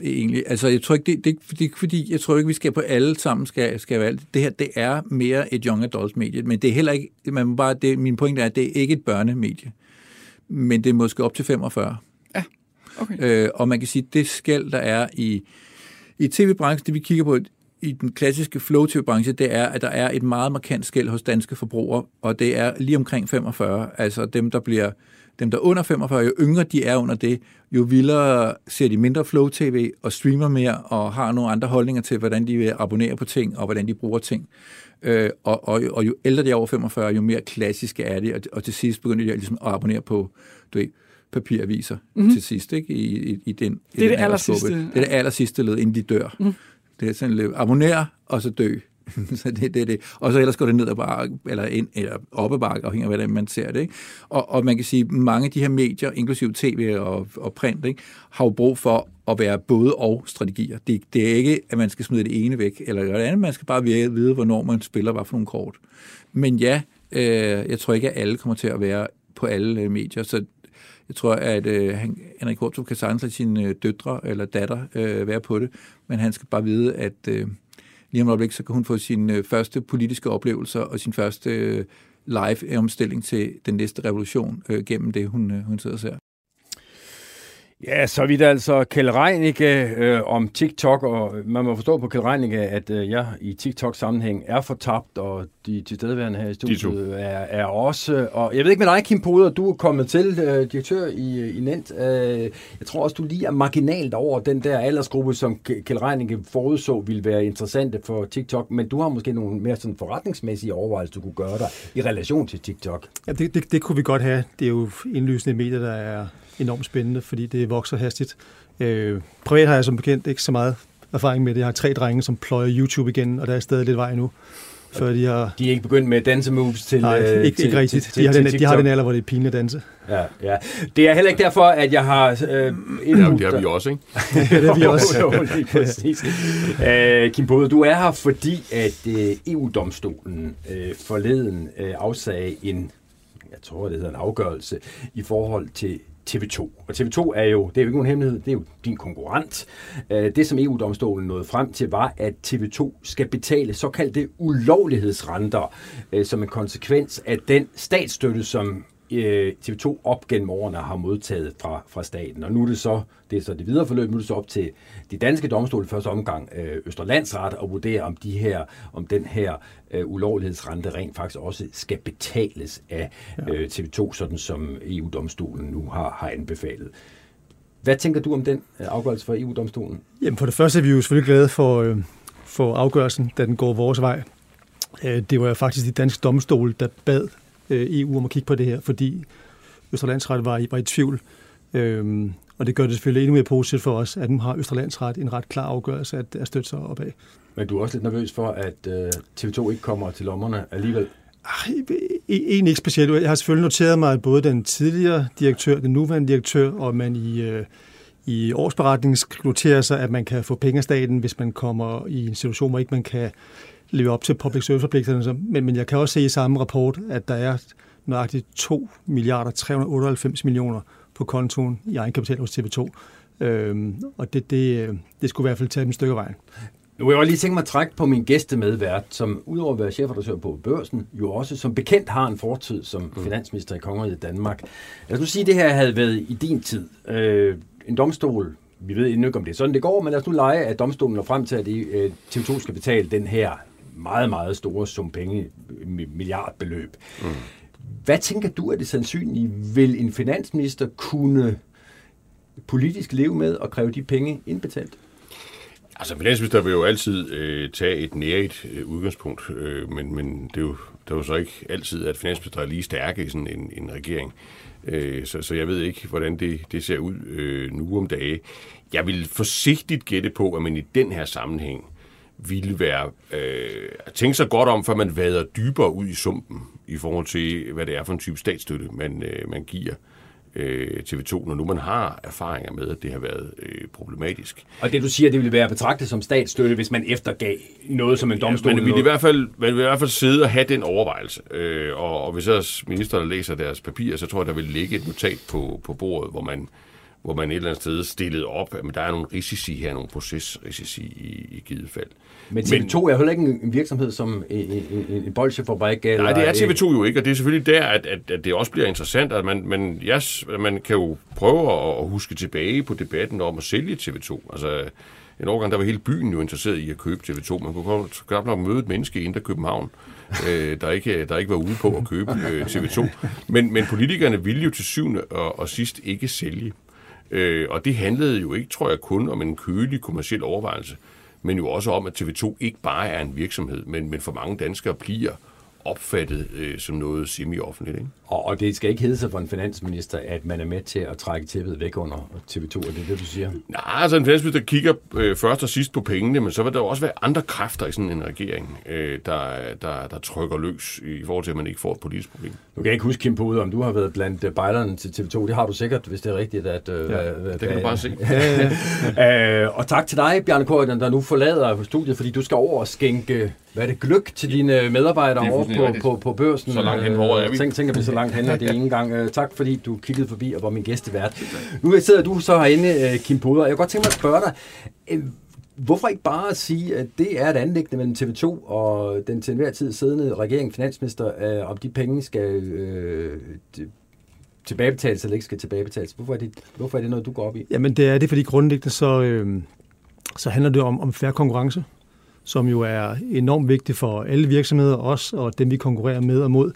egentlig. Altså, jeg tror ikke, det, det, det, det fordi, jeg tror ikke, vi skal på alle sammen skal, skal være Det her, det er mere et young adult medie, men det er heller ikke, man må bare, det, min pointe er, at det er ikke et børnemedie, men det er måske op til 45. Ja, okay. Øh, og man kan sige, det skæld, der er i, i tv-branchen, det vi kigger på i den klassiske flow-tv-branche, det er, at der er et meget markant skæld hos danske forbrugere, og det er lige omkring 45, altså dem, der bliver dem, der er under 45, jo yngre de er under det, jo vildere ser de mindre flow-tv og streamer mere og har nogle andre holdninger til, hvordan de vil abonnere på ting og hvordan de bruger ting. Øh, og, og, og jo ældre de er over 45, jo mere klassiske er de, og, og til sidst begynder de ligesom at abonnere på du ved, papiraviser mm-hmm. til sidst, ikke? I, i, i den, det er i det aller sidste. Det er det aller sidste led, inden de dør. Mm. Det er sådan lidt, abonnere, og så dø. så det, det, det. Og så ellers går det ned ad bakke, eller, ind, eller op ad bakke, afhængig af, hvordan man ser det. Ikke? Og, og man kan sige, at mange af de her medier, inklusive tv og, og print, ikke, har jo brug for at være både og strategier. Det, det er ikke, at man skal smide det ene væk, eller det andet. Man skal bare vide, hvornår man spiller, hvad for nogle kort. Men ja, øh, jeg tror ikke, at alle kommer til at være på alle øh, medier, så jeg tror, at øh, Henrik Hortrup kan sagtens lade sine øh, døtre eller datter øh, være på det, men han skal bare vide, at øh, lige om et øjeblik, så kan hun få sin øh, første politiske oplevelser og sin første øh, live-omstilling til den næste revolution øh, gennem det, hun, øh, hun sidder og ser. Ja, så vidt altså Kjell Reinicke øh, om TikTok, og man må forstå på Kjell Reinicke, at øh, jeg i TikTok-sammenhæng er fortabt, og de tilstedeværende her i studiet er, er også. Og jeg ved ikke med dig, Kim Poder, du er kommet til øh, direktør i, i Nent. Øh, jeg tror også, du lige er marginalt over den der aldersgruppe, som Kjell Reinicke forudså ville være interessante for TikTok, men du har måske nogle mere sådan forretningsmæssige overvejelser, du kunne gøre dig i relation til TikTok. Ja, det, det, det kunne vi godt have. Det er jo indlysende medier, der er enormt spændende, fordi det vokser hastigt. Øh, privat har jeg som bekendt ikke så meget erfaring med det. Jeg har tre drenge, som pløjer YouTube igen, og der er stadig lidt vej nu. Før de, har... de er ikke begyndt med dansemoves til Nej, ikke, ikke til, rigtigt. Til, de, har den, de har den alder, hvor det er pinligt at danse. Ja, ja. Det er heller ikke derfor, at jeg har... Øh, ja, det har vi også, ikke? ja, det har vi også. jo, jo, lige præcis. uh, Kim Bode, du er her, fordi at uh, EU-domstolen uh, forleden uh, afsagde en jeg tror, det hedder en afgørelse, i forhold til TV2. Og TV2 er jo, det er jo ikke nogen hemmelighed, det er jo din konkurrent. Øh, det, som EU-domstolen nåede frem til, var, at TV2 skal betale såkaldte ulovlighedsrenter øh, som en konsekvens af den statsstøtte, som øh, TV2 op gennem årene har modtaget fra, fra staten. Og nu er det så, det er så det videre forløb, nu er det så op til de danske domstole første omgang, øh, Østerlandsret, at vurdere, om, de her, om den her øh, ulovlighedsrente rent faktisk også skal betales af øh, TV2, sådan som EU-domstolen nu har, har anbefalet. Hvad tænker du om den øh, afgørelse fra EU-domstolen? Jamen for det første er vi jo selvfølgelig glade for, øh, for afgørelsen, da den går vores vej. Øh, det var faktisk de danske domstole, der bad øh, EU om at kigge på det her, fordi Østerlandsret var i, var i tvivl. Øhm, og det gør det selvfølgelig endnu mere positivt for os, at nu har Østerlandsret en ret klar afgørelse at, at støtte sig op af. Men du er også lidt nervøs for, at øh, TV2 ikke kommer til lommerne alligevel? Ej, egentlig ikke specielt. Jeg har selvfølgelig noteret mig, at både den tidligere direktør, den nuværende direktør, og man i, øh, i årsberetningen noterer sig, at man kan få penge af staten, hvis man kommer i en situation, hvor ikke man kan leve op til public service-forpligtelserne. Men, men jeg kan også se i samme rapport, at der er nøjagtigt 2 milliarder 398 millioner på kontoen i egenkapital hos TV2. Øhm, og det, det, det skulle i hvert fald tage en stykke af vejen. Nu vil jeg lige tænke mig at trække på min gæstemedvært, som udover at være chefredaktør på Børsen, jo også som bekendt har en fortid som mm. finansminister i Kongeriget Danmark. Lad os nu sige, at det her havde været i din tid. Øh, en domstol vi ved endnu ikke, om det er sådan, det går, men lad os nu lege, at domstolen når frem til, at øh, TV2 skal betale den her meget, meget store sum penge, milliardbeløb. Mm. Hvad tænker du er det sandsynlige? Vil en finansminister kunne politisk leve med at kræve de penge indbetalt? Altså, finansminister vil jo altid øh, tage et nært øh, udgangspunkt, øh, men, men det, er jo, det er jo så ikke altid, at finansminister er lige stærke i sådan en, en regering. Øh, så, så jeg ved ikke, hvordan det, det ser ud øh, nu om dage. Jeg vil forsigtigt gætte på, at man i den her sammenhæng ville være øh, at tænke sig godt om, før man vader dybere ud i sumpen i forhold til, hvad det er for en type statsstøtte, man, øh, man giver øh, TV2, når nu man har erfaringer med, at det har været øh, problematisk. Og det du siger, det ville være betragtet som statsstøtte, hvis man eftergav noget som en domstol? Ja, man vil i hvert fald, man vil i hvert fald sidde og have den overvejelse. Øh, og, og hvis også ministerne læser deres papirer, så tror jeg, der vil ligge et notat på, på bordet, hvor man hvor man et eller andet sted stillede op, at der er nogle risici her, nogle procesrisici i, i givet fald. Men TV2 er heller ikke en virksomhed som en, en, en bolsjefabrik? Eller Nej, det er TV2 jo ikke, og det er selvfølgelig der, at, at, at det også bliver interessant, at man, man, yes, man kan jo prøve at huske tilbage på debatten om at sælge TV2. Altså, en årgang, der var hele byen jo interesseret i at købe TV2. Man kunne godt nok møde et menneske i Indre København, øh, der, ikke, der ikke var ude på at købe øh, TV2. Men, men politikerne ville jo til syvende og, og sidst ikke sælge. Øh, og det handlede jo ikke, tror jeg, kun om en kølig kommersiel overvejelse, men jo også om, at TV2 ikke bare er en virksomhed, men, men for mange danskere bliver opfattet øh, som noget semi-offentligt. Ikke? Og, og det skal ikke hedde sig for en finansminister, at man er med til at trække tæppet væk under TV2, er det det, du siger? Nej, altså en finansminister kigger øh, først og sidst på pengene, men så vil der også være andre kræfter i sådan en regering, øh, der, der, der trykker løs i forhold til, at man ikke får et politisk problem. Du kan ikke huske, Kim Pude, om du har været blandt øh, bejlerne til TV2. Det har du sikkert, hvis det er rigtigt. At, øh, ja, hvad, det kan du bare se. øh, og tak til dig, Bjarne Korten, der nu forlader studiet, fordi du skal over og skænke hvad er det, gløk til dine medarbejdere over på, på, på børsen? Så langt hen hvor er vi. Tænk, tænker vi så langt hen, og det er ingen gang. Uh, tak fordi du kiggede forbi og var min gæstevært. Nu sidder du så herinde, uh, Kim Poder. Jeg kan godt tænke mig at spørge dig, hvorfor ikke bare sige, at det er et anlæggende mellem TV2 og den til enhver tid siddende regering, finansminister, om de penge skal tilbagebetales eller ikke skal tilbagebetales? Hvorfor er, det, hvorfor er det noget, du går op i? Jamen det er det, fordi grundlæggende så, øh, så handler det om, om færre konkurrence som jo er enormt vigtig for alle virksomheder, os og dem, vi konkurrerer med og mod.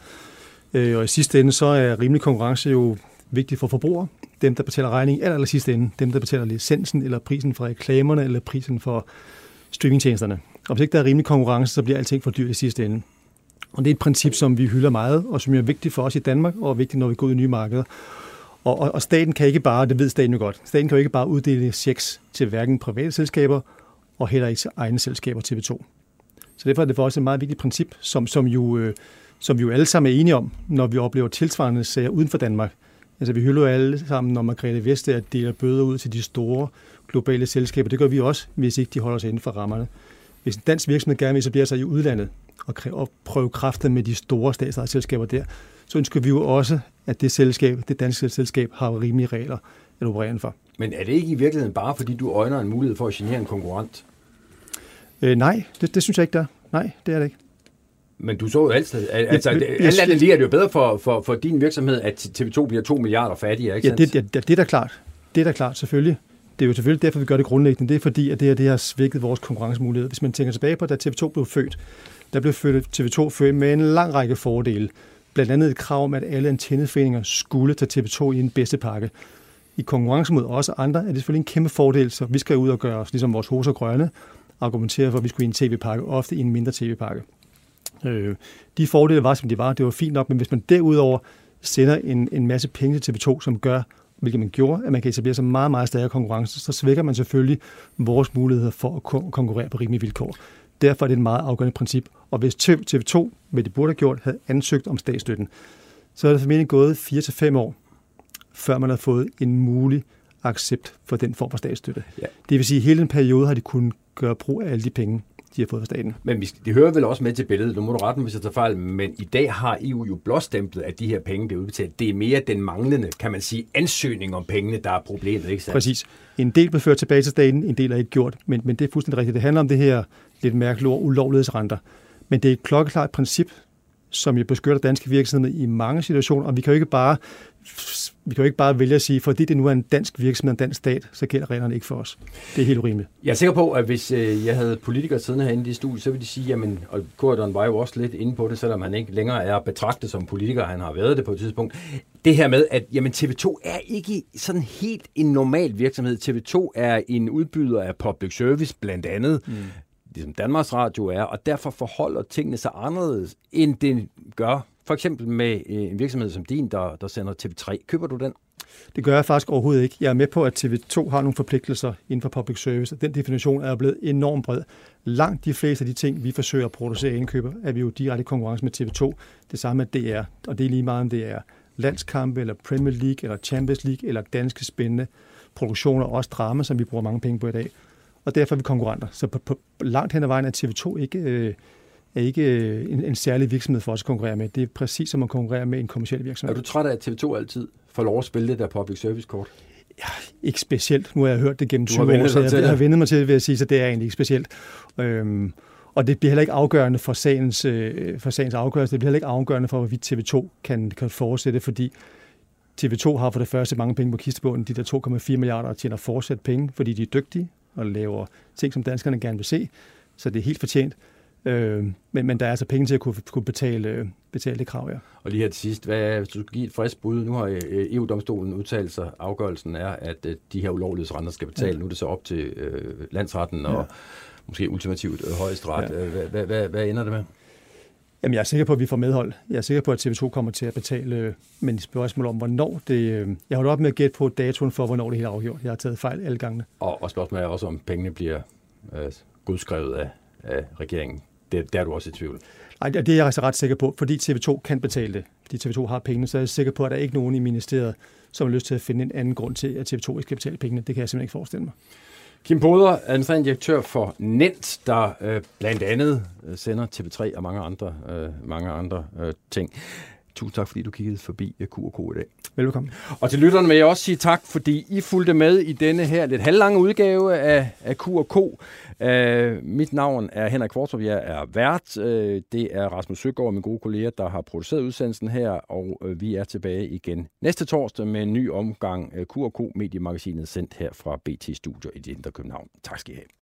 Øh, og i sidste ende, så er rimelig konkurrence jo vigtig for forbrugere. Dem, der betaler regningen aller, aller sidste ende. Dem, der betaler licensen, eller prisen for reklamerne, eller prisen for streamingtjenesterne. Og hvis ikke der er rimelig konkurrence, så bliver alting for dyrt i sidste ende. Og det er et princip, som vi hylder meget, og som er vigtigt for os i Danmark, og er vigtigt, når vi går ud i nye markeder. Og, og, og staten kan ikke bare, det ved staten jo godt, staten kan jo ikke bare uddele checks til hverken private selskaber og heller ikke til egne selskaber TV2. Så derfor er det for os et meget vigtigt princip, som, som, jo, øh, som vi jo alle sammen er enige om, når vi oplever tilsvarende sager uden for Danmark. Altså vi hylder jo alle sammen, når Margrethe Vestager deler bøder ud til de store globale selskaber. Det gør vi også, hvis ikke de holder sig inden for rammerne. Hvis en dansk virksomhed gerne vil etablere sig i udlandet og, og prøve kræfter med de store statslige selskaber der, så ønsker vi jo også, at det selskab, det danske selskab, har rimelige regler at operere for. Men er det ikke i virkeligheden bare, fordi du øjner en mulighed for at genere en konkurrent? Øh, nej, det, det synes jeg ikke, der Nej, det er det ikke. Men du så jo altid, altså jeg, jeg, alt andet lige er det jo bedre for, for, for din virksomhed, at TV2 bliver 2 milliarder fattigere, ikke ja, det, det, det er da klart. Det er da klart, selvfølgelig. Det er jo selvfølgelig derfor, vi gør det grundlæggende. Det er fordi, at det her det har svækket vores konkurrencemulighed. Hvis man tænker tilbage på, da TV2 blev født, der blev født TV2 født med en lang række fordele. Blandt andet et krav om, at alle antenneforeninger skulle tage TV2 i en bedste pakke i konkurrence mod os og andre, er det selvfølgelig en kæmpe fordel, så vi skal ud og gøre os ligesom vores hoser grønne, argumentere for, at vi skulle i en tv-pakke, ofte i en mindre tv-pakke. Øh, de fordele var, som de var, det var fint nok, men hvis man derudover sender en, en masse penge til TV2, som gør, hvilket man gjorde, at man kan etablere sig meget, meget stærkere konkurrence, så svækker man selvfølgelig vores muligheder for at konkurrere på rimelige vilkår. Derfor er det et meget afgørende princip. Og hvis TV2, hvad de burde have gjort, havde ansøgt om statsstøtten, så er det formentlig gået 4-5 år, før man har fået en mulig accept for den form for statsstøtte. Ja. Det vil sige, at hele den periode har de kunnet gøre brug af alle de penge, de har fået fra staten. Men vi, de hører vel også med til billedet, nu må du rette mig, hvis jeg tager fejl, men i dag har EU jo blåstemplet, at de her penge bliver udbetalt. Det er mere den manglende, kan man sige, ansøgning om pengene, der er problemet, ikke sandt? Præcis. En del bliver ført tilbage til staten, en del er ikke gjort, men, men det er fuldstændig rigtigt. Det handler om det her lidt mærkelige ord, ulovlighedsrenter. Men det er et klokkeklart princip, som jo beskytter danske virksomheder i mange situationer, og vi kan jo ikke bare vi kan jo ikke bare vælge at sige, fordi det nu er en dansk virksomhed, en dansk stat, så gælder reglerne ikke for os. Det er helt urimeligt. Jeg er sikker på, at hvis øh, jeg havde politikere siddende herinde i studiet, så ville de sige, jamen, og Gordon var jo også lidt inde på det, selvom han ikke længere er betragtet som politiker, han har været det på et tidspunkt. Det her med, at jamen, TV2 er ikke sådan helt en normal virksomhed. TV2 er en udbyder af public service, blandt andet. Mm ligesom Danmarks Radio er, og derfor forholder tingene sig anderledes, end det gør for eksempel med øh, en virksomhed som din, der, der sender TV3. Køber du den? Det gør jeg faktisk overhovedet ikke. Jeg er med på, at TV2 har nogle forpligtelser inden for public service, og den definition er blevet enormt bred. Langt de fleste af de ting, vi forsøger at producere og indkøber, er vi jo direkte i konkurrence med TV2. Det samme med DR, og det er lige meget, om det er landskampe, eller Premier League, eller Champions League, eller danske spændende produktioner, også drama, som vi bruger mange penge på i dag. Og derfor er vi konkurrenter. Så på, på langt hen ad vejen er TV2 ikke... Øh, er ikke øh, en, en særlig virksomhed for os at konkurrere med. Det er præcis som at konkurrere med en kommersiel virksomhed. Er du træt af, at TV2 altid får lov at spille det der public service kort? Ja, ikke specielt. Nu har jeg hørt det gennem 20 år, så jeg, jeg har vendet mig til det, vil jeg sige, så det er egentlig ikke specielt. Øhm, og det bliver heller ikke afgørende for sagens, øh, for sagens afgørelse. Det bliver heller ikke afgørende for, hvorvidt TV2 kan, kan fortsætte, fordi TV2 har for det første mange penge på kistebunden. De der 2,4 milliarder tjener fortsat penge, fordi de er dygtige og laver ting, som danskerne gerne vil se. Så det er helt fortjent. Øh, men, men der er altså penge til at kunne, kunne betale, betale det krav, ja. Og lige her til sidst, hvad, hvis du skal give et frisk bud, nu har øh, EU-domstolen udtalt sig, afgørelsen er, at øh, de her ulovlighedsrenter skal betale. Ja. Nu er det så op til øh, landsretten og ja. måske ultimativt øh, højesteret. Ja. Hvad, hvad, hvad, hvad ender det med? Jamen, jeg er sikker på, at vi får medhold. Jeg er sikker på, at TV2 kommer til at betale, men spørgsmål om, hvornår det... Jeg holder op med at gætte på datoen for, hvornår det hele er afgjort. Jeg har taget fejl alle gangene. Og, og spørgsmålet er også, om pengene bliver øh, godskrevet af, af regeringen det, der er du også i tvivl. Nej, det er jeg altså ret sikker på, fordi TV2 kan betale det. Fordi TV2 har pengene, så er jeg sikker på, at der er ikke nogen i ministeriet, som har lyst til at finde en anden grund til, at TV2 ikke skal betale pengene. Det kan jeg simpelthen ikke forestille mig. Kim Boder, administrerende direktør for NENT, der øh, blandt andet øh, sender TV3 og mange andre, øh, mange andre øh, ting. Tusind tak, fordi du kiggede forbi Q&K i dag. Velkommen. Og til lytterne vil jeg også sige tak, fordi I fulgte med i denne her lidt halvlange udgave af, af Q&K. Uh, mit navn er Henrik Kvartrup, jeg er vært. Uh, det er Rasmus Søgaard, min gode kollega, der har produceret udsendelsen her, og uh, vi er tilbage igen næste torsdag med en ny omgang uh, Q&K Mediemagasinet sendt her fra BT Studio i Indre København. Tak skal I have.